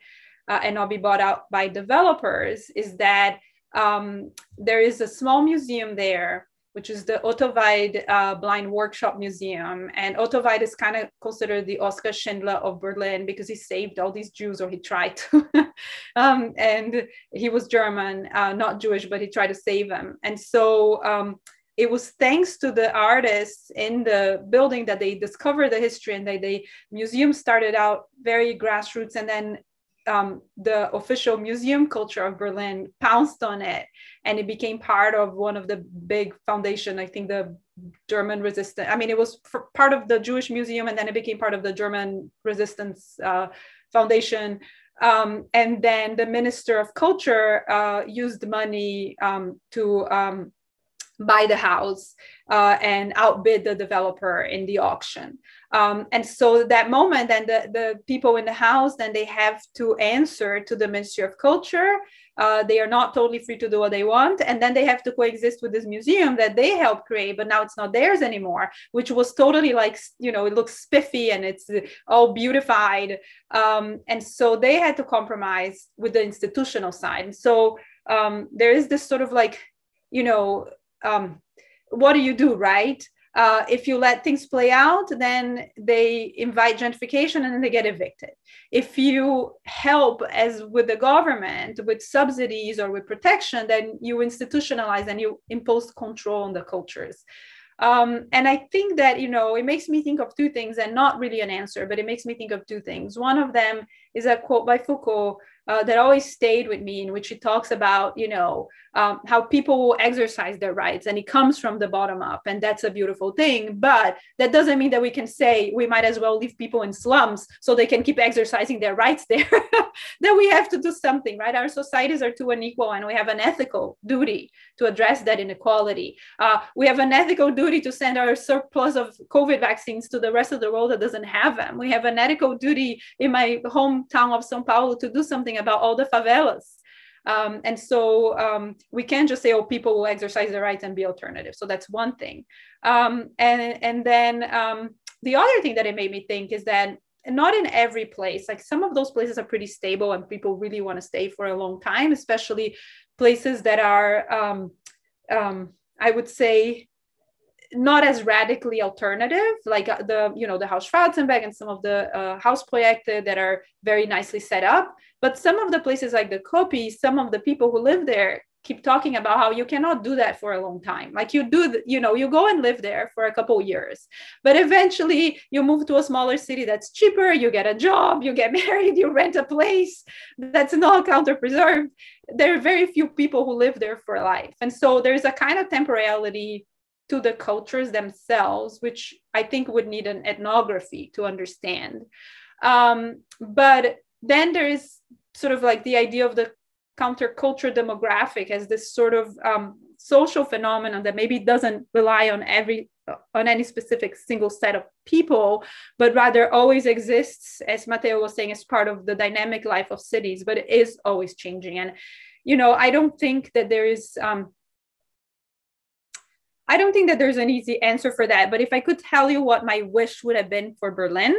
uh, and not be bought out by developers is that um, there is a small museum there which is the Otto Weidt uh, Blind Workshop Museum. And Otto Weidt is kind of considered the Oskar Schindler of Berlin because he saved all these Jews, or he tried to. um, and he was German, uh, not Jewish, but he tried to save them. And so um, it was thanks to the artists in the building that they discovered the history and that the museum started out very grassroots and then um, the official museum culture of Berlin pounced on it, and it became part of one of the big foundation. I think the German resistance. I mean, it was part of the Jewish Museum, and then it became part of the German Resistance uh, Foundation. Um, and then the Minister of Culture uh, used money um, to um, buy the house uh, and outbid the developer in the auction. Um, and so that moment, then the, the people in the house, then they have to answer to the Ministry of Culture. Uh, they are not totally free to do what they want. And then they have to coexist with this museum that they helped create, but now it's not theirs anymore, which was totally like, you know, it looks spiffy and it's all beautified. Um, and so they had to compromise with the institutional side. And so um, there is this sort of like, you know, um, what do you do, right? Uh, if you let things play out, then they invite gentrification and then they get evicted. If you help, as with the government, with subsidies or with protection, then you institutionalize and you impose control on the cultures. Um, and I think that, you know, it makes me think of two things and not really an answer, but it makes me think of two things. One of them is a quote by Foucault uh, that always stayed with me, in which he talks about, you know, um, how people will exercise their rights, and it comes from the bottom up, and that's a beautiful thing. But that doesn't mean that we can say we might as well leave people in slums so they can keep exercising their rights there. then we have to do something, right? Our societies are too unequal, and we have an ethical duty to address that inequality. Uh, we have an ethical duty to send our surplus of COVID vaccines to the rest of the world that doesn't have them. We have an ethical duty in my hometown of São Paulo to do something about all the favelas. Um, and so um, we can't just say, oh, people will exercise their rights and be alternative. So that's one thing. Um, and, and then um, the other thing that it made me think is that not in every place, like some of those places are pretty stable and people really want to stay for a long time, especially places that are, um, um, I would say, not as radically alternative, like uh, the you know the Haus Schwarzenberg and some of the uh, Hausprojekte that are very nicely set up. But some of the places like the Köpi, some of the people who live there keep talking about how you cannot do that for a long time. Like you do, you know, you go and live there for a couple years, but eventually you move to a smaller city that's cheaper. You get a job, you get married, you rent a place that's not counter preserved. There are very few people who live there for life, and so there's a kind of temporality to the cultures themselves, which I think would need an ethnography to understand. Um, but then there is sort of like the idea of the counterculture demographic as this sort of um, social phenomenon that maybe doesn't rely on every on any specific single set of people, but rather always exists, as Matteo was saying, as part of the dynamic life of cities, but it is always changing. And, you know, I don't think that there is um, I don't think that there's an easy answer for that. But if I could tell you what my wish would have been for Berlin,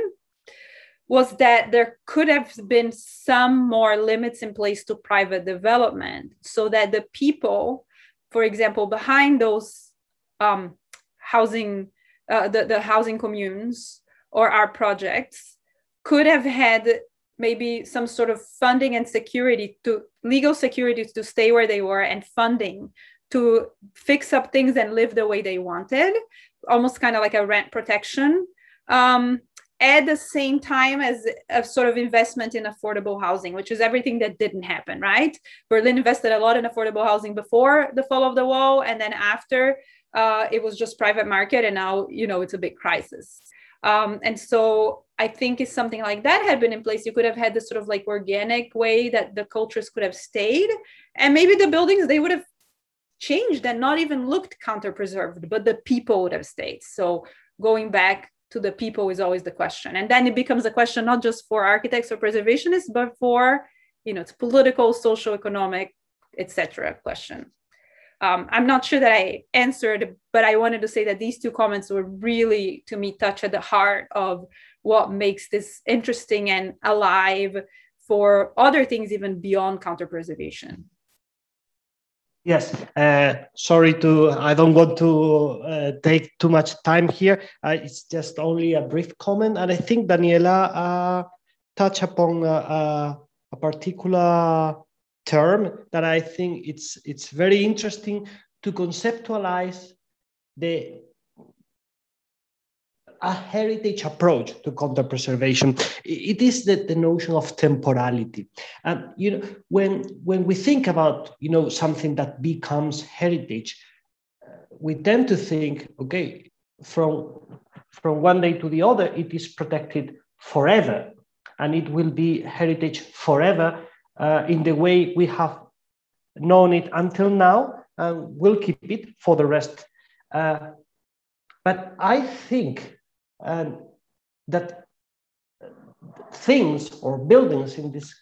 was that there could have been some more limits in place to private development so that the people, for example, behind those um, housing, uh, the, the housing communes or Hausprojekte could have had maybe some sort of funding and security to legal security to stay where they were and funding to fix up things and live the way they wanted, almost kind of like a rent protection. Um, at the same time as a sort of investment in affordable housing, which is everything that didn't happen, right? Berlin invested a lot in affordable housing before the fall of the wall, and then after uh, it was just private market, and now you know it's a big crisis. Um, and so I think if something like that had been in place, you could have had this sort of like organic way that the cultures could have stayed, and maybe the buildings they would have changed and not even looked counter preserved, but the people would have stayed. So going back to the people is always the question. And then it becomes a question not just for architects or preservationists, but for you know, it's political, social, economic, etc. question. Um, I'm not sure that I answered, but I wanted to say that these two comments were really, to me, touch at the heart of what makes this interesting and alive for other things even beyond counter preservation. Yes, uh, sorry to, I don't want to uh, take too much time here. Uh, it's just only a brief comment. And I think Daniela uh, touched upon uh, uh, a particular term that I think it's, it's very interesting to conceptualize the, a heritage approach to counter preservation. It is the, the notion of temporality. And you know, when when we think about you know something that becomes heritage, we tend to think, okay, from from one day to the other, it is protected forever, and it will be heritage forever uh, in the way we have known it until now, and we'll keep it for the rest. Uh, but I think and that things or buildings in this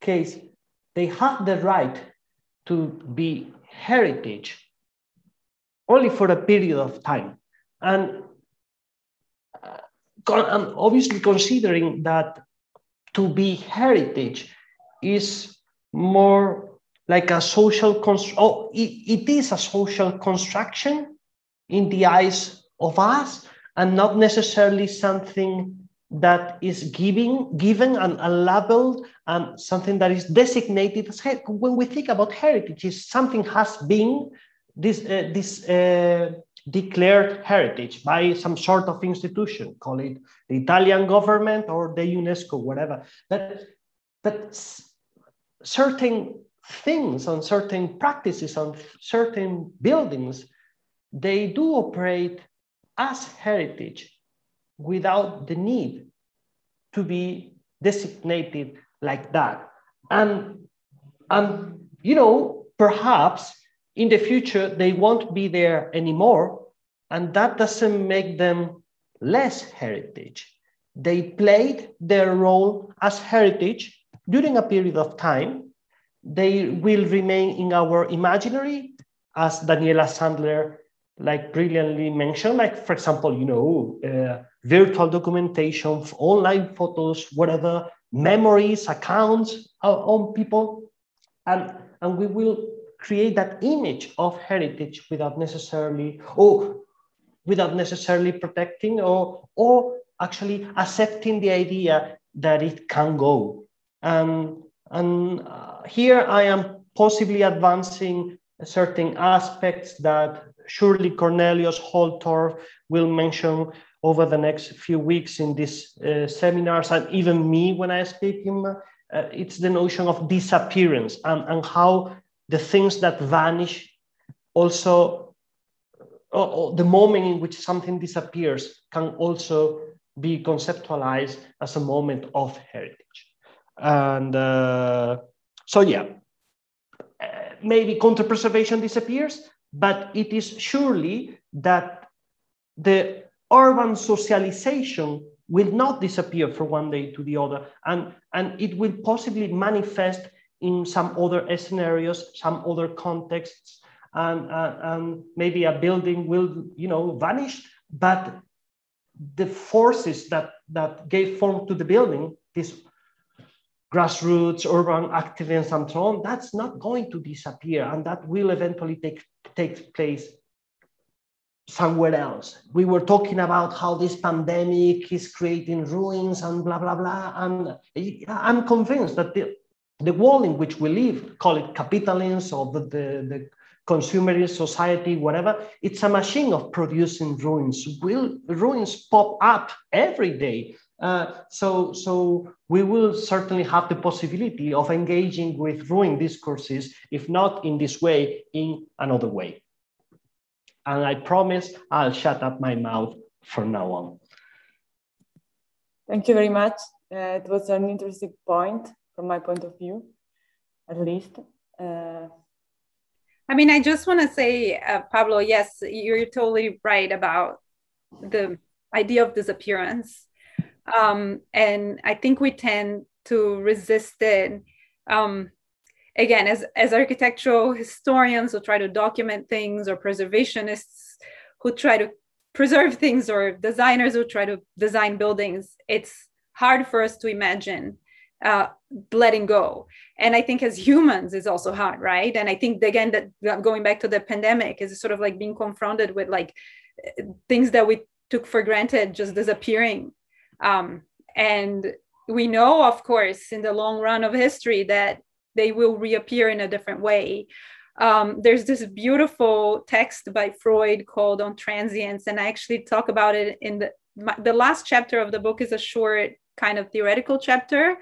case, they have the right to be heritage only for a period of time. And uh, I'm obviously considering that to be heritage is more like a social construct. Oh, it, it is a social construction in the eyes of us, and not necessarily something that is giving, given and, and labeled and something that is designated as when we think about heritage, is something has been this, uh, this uh, declared heritage by some sort of institution, call it the Italian government or the UNESCO, whatever. But, but certain things and certain practices on certain buildings, they do operate as heritage without the need to be designated like that. And, and you know, perhaps in the future they won't be there anymore, and that doesn't make them less heritage. They played their role as heritage during a period of time. They will remain in our imaginary, as Daniela Sandler like brilliantly mentioned, like for example, you know, uh, virtual documentation, online photos, whatever, memories, accounts on people, and and we will create that image of heritage without necessarily or without necessarily protecting or or actually accepting the idea that it can go. And and uh, here I am possibly advancing certain aspects that surely Cornelius Holtorf will mention over the next few weeks in these uh, seminars, and even me when I speak him, uh, it's the notion of disappearance and, and how the things that vanish also, or, or the moment in which something disappears can also be conceptualized as a moment of heritage. And uh, so, yeah, uh, maybe counter preservation disappears, but it is surely that the urban socialization will not disappear from one day to the other, and, and it will possibly manifest in some other scenarios, some other contexts, and, uh, and maybe a building will, you know, vanish, but the forces that, that gave form to the building, this grassroots, urban activism, and so on, that's not going to disappear, and that will eventually take, take place somewhere else. We were talking about how this pandemic is creating ruins and blah, blah, blah. And I'm convinced that the, the world in which we live, call it capitalism or the, the, the consumerist society, whatever, it's a machine of producing ruins. Will ruins pop up every day? Uh, so, so we will certainly have the possibility of engaging with ruin discourses, if not in this way, in another way. And I promise I'll shut up my mouth from now on. Thank you very much. Uh, it was an interesting point from my point of view, at least. Uh, I mean, I just want to say, uh, Pablo, yes, you're totally right about the idea of disappearance um, and I think we tend to resist it. Um, again, as, as architectural historians who try to document things, or preservationists who try to preserve things, or designers who try to design buildings, it's hard for us to imagine uh, letting go. And I think as humans is also hard, right? And I think again that going back to the pandemic is sort of like being confronted with like things that we took for granted just disappearing um, and we know, of course, in the long run of history that they will reappear in a different way. Um, there's this beautiful text by Freud called On Transience, and I actually talk about it in the my, the last chapter of the book is a short kind of theoretical chapter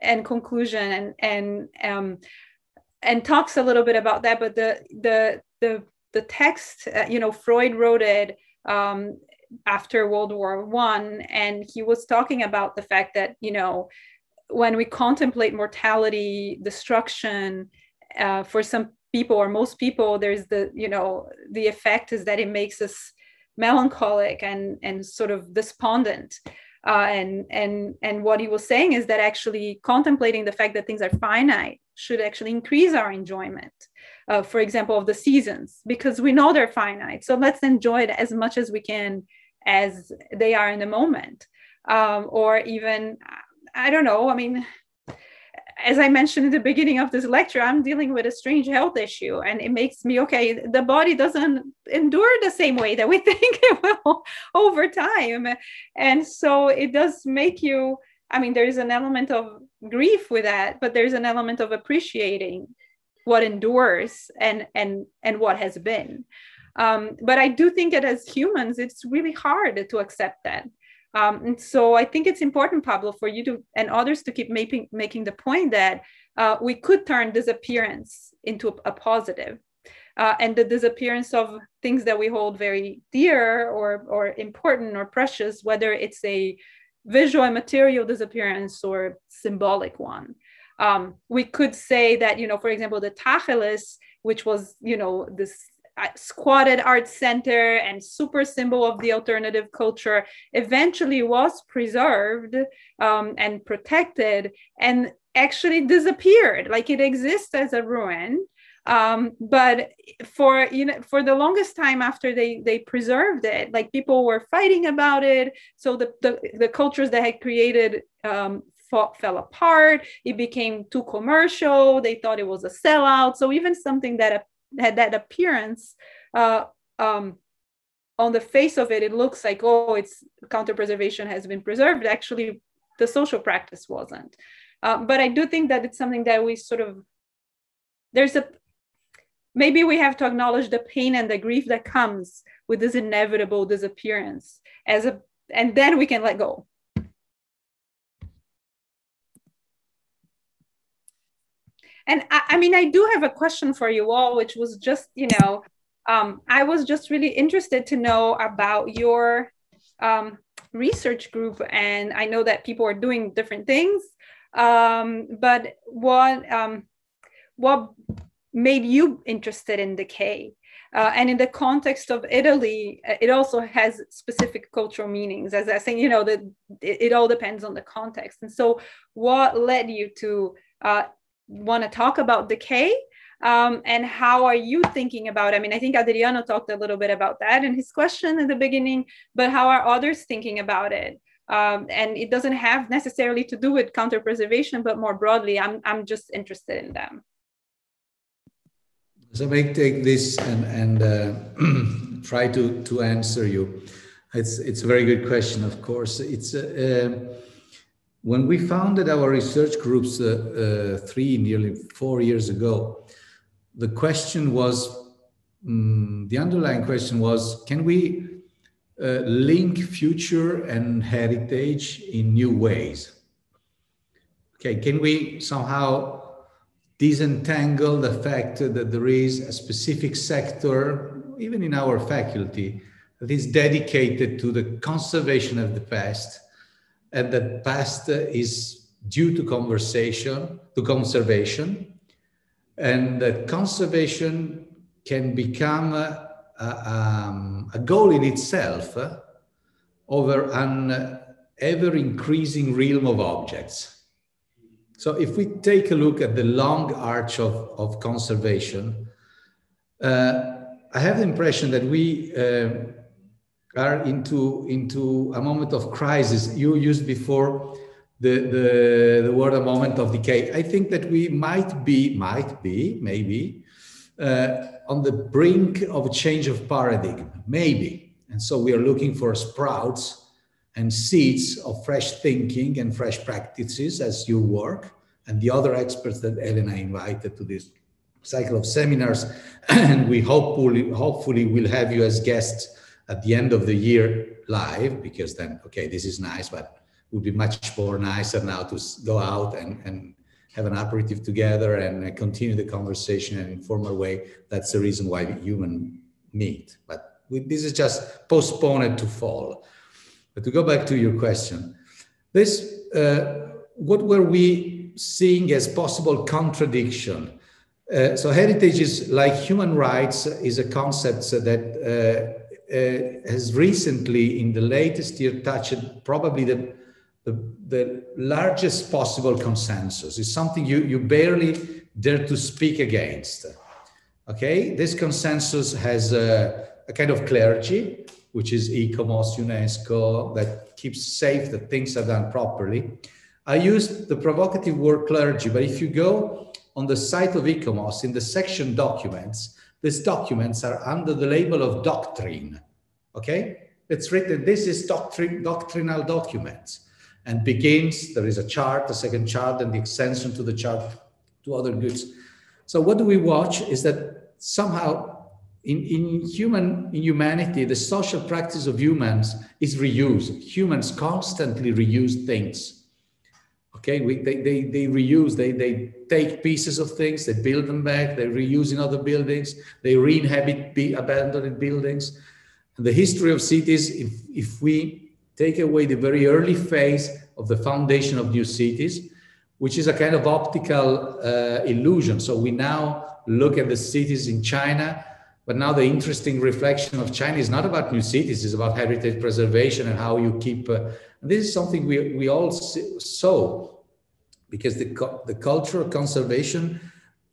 and conclusion and and um, and talks a little bit about that. But the the the the text, uh, you know, Freud wrote it um, after World War One, and he was talking about the fact that you know when we contemplate mortality, destruction, uh, for some people or most people, there's the you know the effect is that it makes us melancholic and and sort of despondent. Uh, and and and what he was saying is that actually contemplating the fact that things are finite should actually increase our enjoyment uh, for example of the seasons because we know they're finite. So let's enjoy it as much as we can as they are in the moment. Um, or even i don't know i mean as I mentioned in the beginning of this lecture, I'm dealing with a strange health issue, and it makes me okay. The body doesn't endure the same way that we think it will over time, and so it does make you. I mean, there is an element of grief with that, but there's an element of appreciating what endures and and and what has been. Um, but I do think that as humans, it's really hard to accept that um, and so I think it's important, Pablo, for you to and others to keep making making the point that uh, we could turn disappearance into a, a positive. Uh, and the disappearance of things that we hold very dear or, or important or precious, whether it's a visual and material disappearance or symbolic one. Um, we could say that, you know, for example, the Tacheles, which was, you know, this squatted art center and super symbol of the alternative culture eventually was preserved um, and protected and actually disappeared. Like it exists as a ruin um, but for you know for the longest time after they they preserved it like people were fighting about it. So the the, the cultures that had created um, fought, fell apart. It became too commercial. They thought it was a sellout. So even something that had that appearance uh, um, on the face of it it looks like oh it's counter preservation has been preserved. Actually the social practice wasn't. Uh, but i do think that it's something that we sort of there's a maybe we have to acknowledge the pain and the grief that comes with this inevitable disappearance as a and then we can let go And I, I, mean, I do have a question for you all, which was just, you know, um, I was just really interested to know about your um, research group. And I know that people are doing different things. Um, but what, um, what made you interested in decay? Uh, and in the context of Italy, uh, it also has specific cultural meanings. As I saying, you know, that it, it, all depends on the context. And so, what led you to uh, want to talk about decay um, and how are you thinking about i mean i think adriano talked a little bit about that in his question at the beginning but how are others thinking about it um, and it doesn't have necessarily to do with counter preservation but more broadly i'm, I'm just interested in them so I may take this and, and uh, try to, to answer you. It's, it's a very good question, of course. It's uh, uh when we founded our research groups uh, uh, three, nearly four years ago, the question was um, the underlying question was can we uh, link future and heritage in new ways? Okay, can we somehow disentangle the fact that there is a specific sector, even in our faculty, that is dedicated to the conservation of the past? And that past is due to conversation, to conservation, and that conservation can become a, a, um, a goal in itself uh, over an ever increasing realm of objects. So if we take a look at the long arch of, of conservation, uh, I have the impression that we uh, are into into a moment of crisis. You used before the, the, the word a moment of decay. I think that we might be, might be, maybe, uh, on the brink of a change of paradigm, maybe. And so we are looking for sprouts and seeds of fresh thinking and fresh practices as you work and the other experts that Elena invited to this cycle of seminars. and we hopefully, hopefully will have you as guests at the end of the year live because then, okay, this is nice, but would be much more nicer now to go out and, and have an aperitif together and continue the conversation in an informal way. That's the reason why human meet. But we, this is just postponed to fall. But to go back to your question, this uh, what were we seeing as possible contradiction? Uh, so heritage is like human rights is a concept that uh, uh Uh, has recently, in the latest year, touched probably the the, the largest possible consensus. It's something you, you barely dare to speak against. Okay, this consensus has a, a kind of clergy, which is ICOMOS, UNESCO, that keeps safe that things are done properly. I used the provocative word clergy, but if you go on the site of ICOMOS in the section documents, these documents are under the label of doctrine. Okay, it's written, this is doctrine, doctrinal documents and begins, there is a chart, a second chart, and the extension to the chart to other goods. So what do we watch is that somehow in, in human in humanity, the social practice of humans is reuse. Humans constantly reuse things. Okay, we, they, they, they reuse, they, they take pieces of things, they build them back, they reuse in other buildings, they re-inhabit abandoned buildings. And the history of cities, if, if we take away the very early phase of the foundation of new cities, which is a kind of optical uh, illusion. So we now look at the cities in China, but now the interesting reflection of China is not about new cities, it's about heritage preservation and how you keep. Uh, this is something we, we all saw because the, the culture of conservation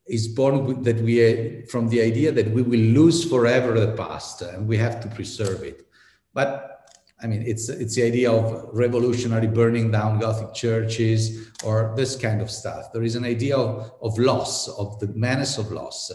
is born with that we uh, from the idea that we will lose forever the past and we have to preserve it. But I mean, it's it's the idea of revolutionary burning down Gothic churches or this kind of stuff. There is an idea of, of loss, of the menace of loss.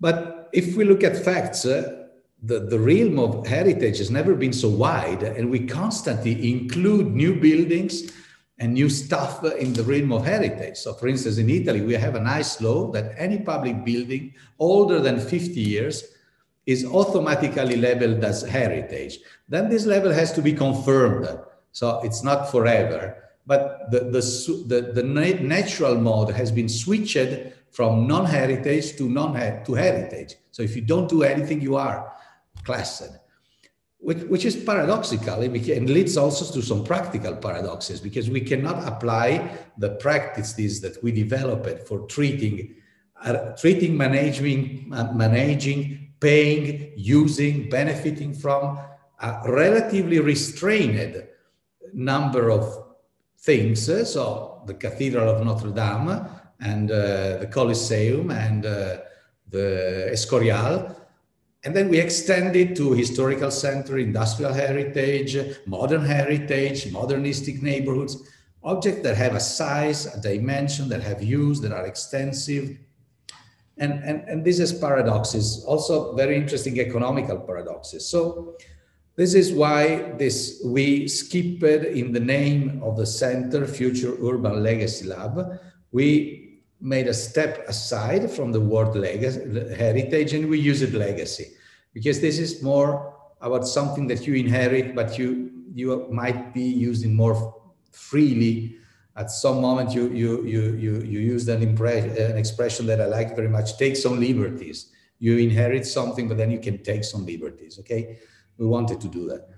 But if we look at facts, uh, the, the realm of heritage has never been so wide, and we constantly include new buildings and new stuff in the realm of heritage. So, for instance, in Italy, we have a nice law that any public building older than 50 years is automatically labeled as heritage. Then this level has to be confirmed. So it's not forever. But the, the, the, the natural mode has been switched from non-heritage to non to heritage. So if you don't do anything, you are classed, which, which is paradoxical and leads also to some practical paradoxes because we cannot apply the practices that we developed for treating, uh, treating, managing, uh, managing paying, using, benefiting from a relatively restrained number of things. So the Cathedral of Notre Dame and uh, the Colosseum and uh, the Escorial. And then we extend it to historical center, industrial heritage, modern heritage, modernistic neighborhoods, objects that have a size, a dimension, that have use, that are extensive, and, and, and this is paradoxes, also very interesting economical paradoxes. So this is why this we skipped in the name of the center, Future Urban Legacy Lab. We made a step aside from the word legacy, heritage and we use it legacy because this is more about something that you inherit, but you you might be using more freely at some moment you you you you, you used an, impression, an expression that I like very much. Take some liberties. You inherit something, but then you can take some liberties. Okay, we wanted to do that.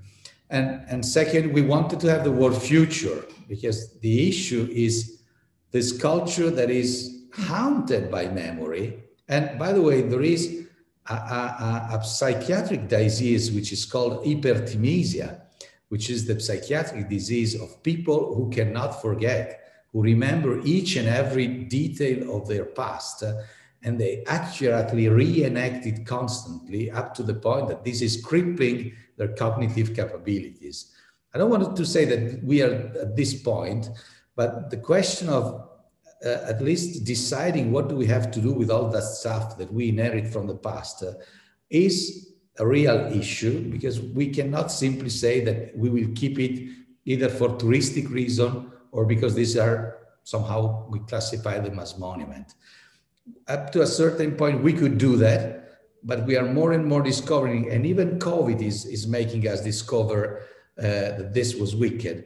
And and second, we wanted to have the word future because the issue is this culture that is haunted by memory. And by the way, there is a, a, a psychiatric disease which is called hyperthymesia which is the psychiatric disease of people who cannot forget, who remember each and every detail of their past, and they accurately reenact it constantly up to the point that this is crippling their cognitive capabilities. I don't want to say that we are at this point, but the question of at least deciding what do we have to do with all that stuff that we inherit from the past uh, is a real issue because we cannot simply say that we will keep it either for touristic reason or because these are somehow we classify them as monument. Up to a certain point, we could do that, but we are more and more discovering, and even COVID is, is making us discover uh, that this was wicked.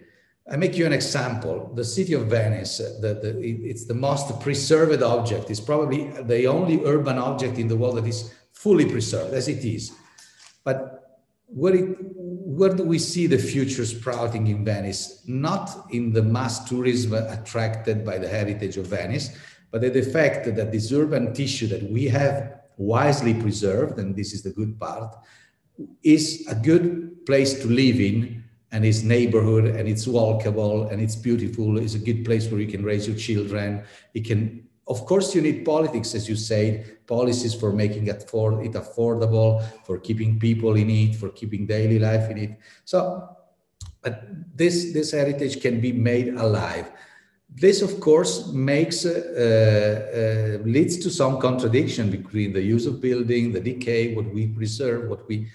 I make you an example. The city of Venice, the, the, it's the most preserved object. It's probably the only urban object in the world that is fully preserved, as it is. But where, it, where do we see the future sprouting in Venice? Not in the mass tourism attracted by the heritage of Venice, but in the fact that this urban tissue that we have wisely preserved, and this is the good part, is a good place to live in and it's neighborhood and it's walkable and it's beautiful. It's a good place where you can raise your children. It can, of course, you need politics, as you said, policies for making it, for it affordable, for keeping people in it, for keeping daily life in it. So, but this this heritage can be made alive. This, of course, makes uh, uh, leads to some contradiction between the use of building, the decay, what we preserve, what we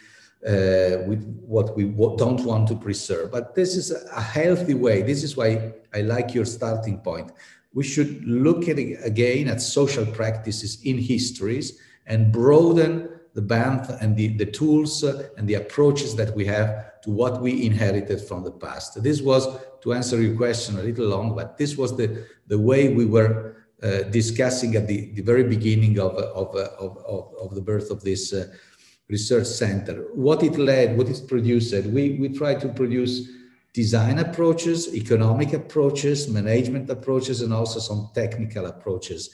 uh, with what we don't want to preserve. But this is a healthy way. This is why I like your starting point. We should look at again at social practices in histories and broaden the band and the, the tools and the approaches that we have to what we inherited from the past. This was, to answer your question a little long, but this was the, the way we were uh, discussing at the, the very beginning of, of, of, of, of the birth of this uh, research center. What it led, what it produced, we, we try to produce design approaches, economic approaches, management approaches, and also some technical approaches.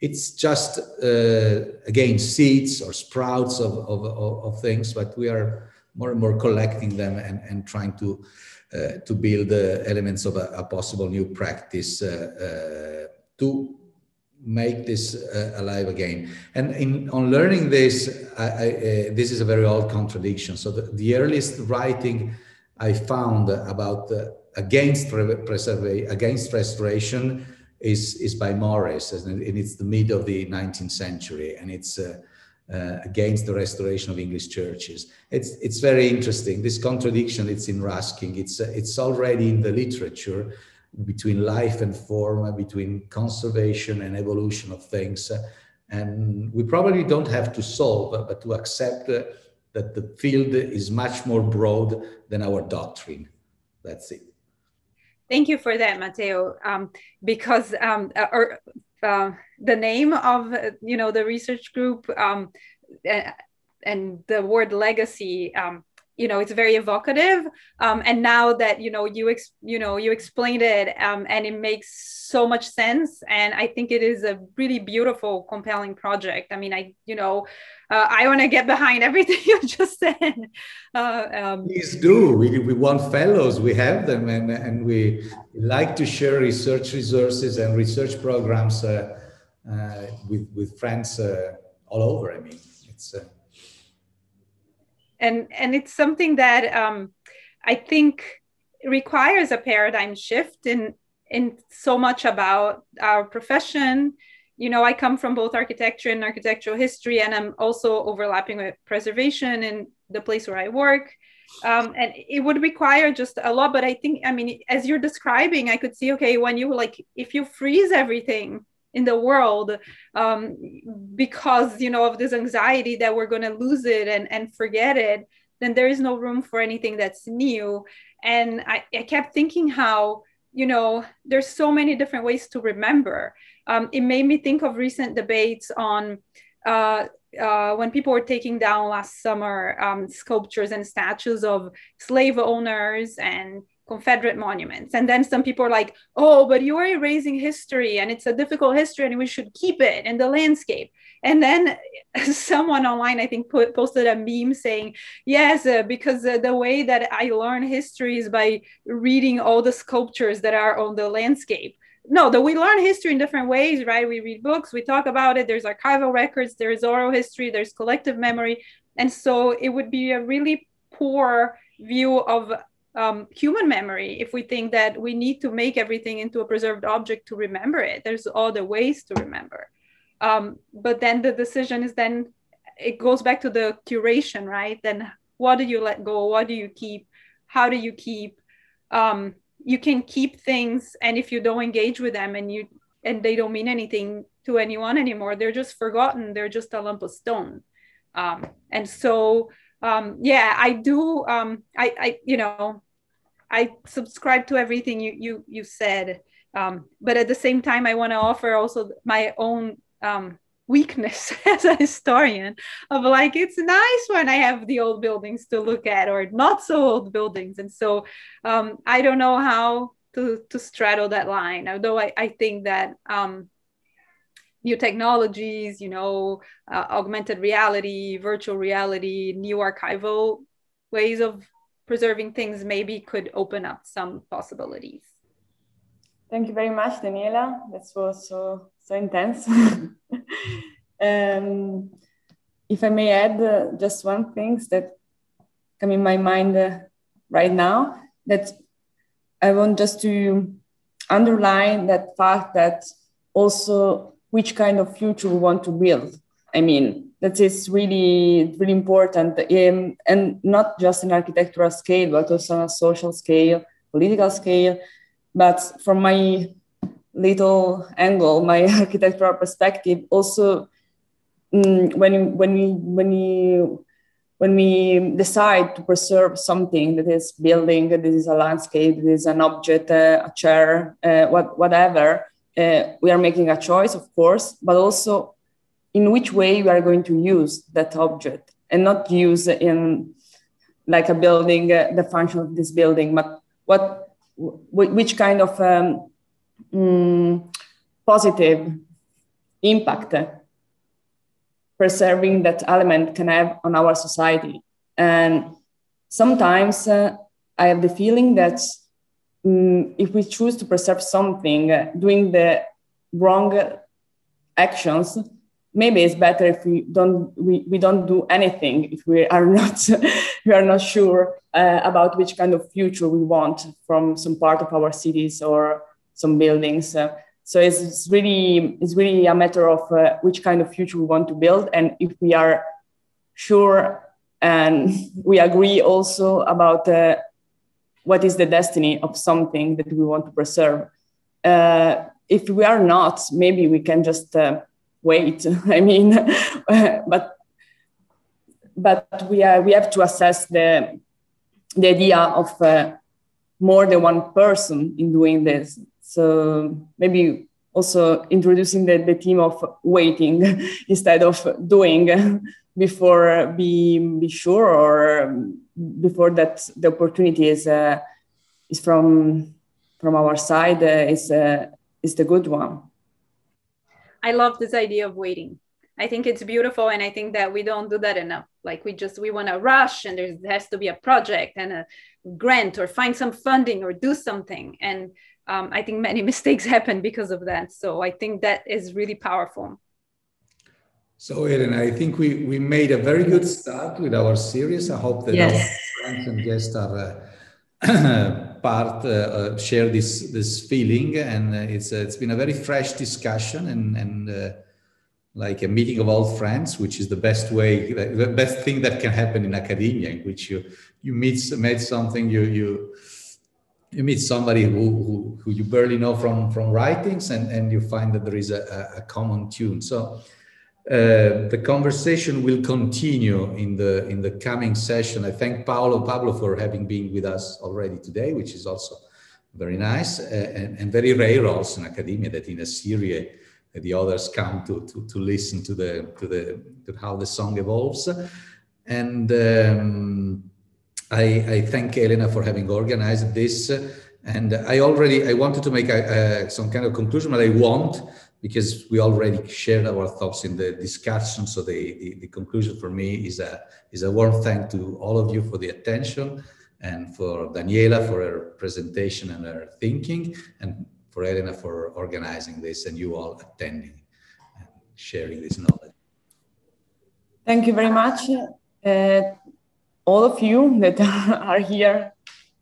It's just, uh, again, seeds or sprouts of, of, of, things, but we are more and more collecting them and, and trying to, uh, to build uh, elements of a, a, possible new practice uh, uh, to make this uh, alive again. And in, on learning this, I, I, uh, this is a very old contradiction. So the, the earliest writing I found about against preservation, against restoration is, is by Morris, and it's the mid of the 19th century, and it's uh, uh, against the restoration of English churches. It's, it's very interesting. This contradiction, it's in Ruskin. It's, uh, it's already in the literature, between life and form, between conservation and evolution of things. And we probably don't have to solve, but to accept that the field is much more broad than our doctrine. That's it. Thank you for that, Matteo. Um, because um, uh, or, uh, the name of you know the research group um, uh, and the word legacy um, you know it's very evocative um, and now that you know you ex- you know you explained it um, and it makes so much sense and i think it is a really beautiful compelling project. I mean i you know uh, i want to get behind everything you just said. Uh, um, please do. We, we want fellows. We have them and, and we like to share research resources and research programs uh, uh with with friends uh, all over i mean it's uh, and and it's something that um, I think requires a paradigm shift in in so much about our profession. You know, I come from both architecture and architectural history, and I'm also overlapping with preservation in the place where I work. Um, and it would require just a lot. But I think, I mean, as you're describing, I could see, okay, when you like, if you freeze everything in the world um, because you know of this anxiety that we're going to lose it and, and forget it then there is no room for anything that's new. And I, I kept thinking how you know there's so many different ways to remember. Um, it made me think of recent debates on uh, uh, when people were taking down last summer um, sculptures and statues of slave owners and Confederate monuments. And then some people are like, oh, but you are erasing history and it's a difficult history and we should keep it in the landscape. And then someone online, I think, put, posted a meme saying, yes, uh, because uh, the way that I learn history is by reading all the sculptures that are on the landscape. No, that we learn history in different ways, right? We read books, we talk about it. There's archival records, there's oral history, there's collective memory. And so it would be a really poor view of um, human memory if we think that we need to make everything into a preserved object to remember it. There's other ways to remember. Um, but then the decision is then it goes back to the curation, right? Then what do you let go? What do you keep? How do you keep? Um, you can keep things, and if you don't engage with them, and you and they don't mean anything to anyone anymore, they're just forgotten. They're just a lump of stone. Um, and so, um, yeah, I do. Um, I, I, you know, I subscribe to everything you you you said. Um, but at the same time, I want to offer also my own um, weakness as a historian of like it's nice when i have the old buildings to look at or not so old buildings and so um, i don't know how to to straddle that line although i, I think that um, new technologies you know uh, augmented reality virtual reality new archival ways of preserving things maybe could open up some possibilities thank you very much daniela that was so so intense. um, if I may add uh, just one thing that come in my mind uh, right now, that I want just to underline that fact that also which kind of future we want to build. I mean, that is really, really important, um, and not just an architectural scale, but also on a social scale, political scale. But from my little angle, my architectural perspective, also mm, when when we when we when we decide to preserve something that is building, this is a landscape, this is an object, uh, a chair, uh, what, whatever, uh, we are making a choice, of course, but also in which way you are going to use that object and not use in like a building, uh, the function of this building, but what, which kind of um, um, positive impact preserving that element can have on our society. And sometimes uh, I have the feeling that um, if we choose to preserve something, uh, doing the wrong actions, maybe it's better if we don't we, we don't do anything if we are not we are not sure uh, about which kind of future we want from some part of our cities or some buildings. Uh, so it's, it's, really it's really a matter of uh, which kind of future we want to build, and if we are sure and we agree also about uh, what is the destiny of something that we want to preserve. Uh, if we are not, maybe we can just uh, wait. I mean, but but we are, we have to assess the the idea of uh, more than one person in doing this. So maybe also introducing the, the theme of waiting instead of doing before be, be sure or before that the opportunity is, uh, is from, from our side uh, is, uh, is the good one. I love this idea of waiting. I think it's beautiful, and I think that we don't do that enough. Like we just we want to rush, and there has to be a project and a grant or find some funding or do something. And um, I think many mistakes happen because of that. So I think that is really powerful. So, Ellen, I think we, we made a very good start with our series. I hope that yes. our friends and guests are uh, part uh, uh, share this this feeling, and uh, it's uh, it's been a very fresh discussion and and like a meeting of old friends, which is the best way, the best thing that can happen in academia, in which you you meet made something you you you meet somebody who, who, who, you barely know from, from writings and, and you find that there is a, a common tune. So uh, the conversation will continue in the, in the coming session. I thank Paolo Pablo for having been with us already today, which is also very nice uh, and, and very rare also in academia that in a series uh, the others come to, to, to listen to the, to the, to how the song evolves. And um, I, I, thank Elena for having organized this. And I already, I wanted to make a, a, some kind of conclusion, but I won't because we already shared our thoughts in the discussion. So the, the, the, conclusion for me is a, is a warm thank to all of you for the attention and for Daniela for her presentation and her thinking and for Elena for organizing this and you all attending and sharing this knowledge. Thank you very much. Uh, all of you that are here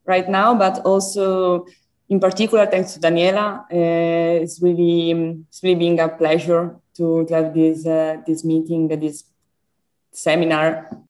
right now, but also in particular, thanks to Daniela. Uh, it's really it's really being a pleasure to, to have this uh, this meeting, this seminar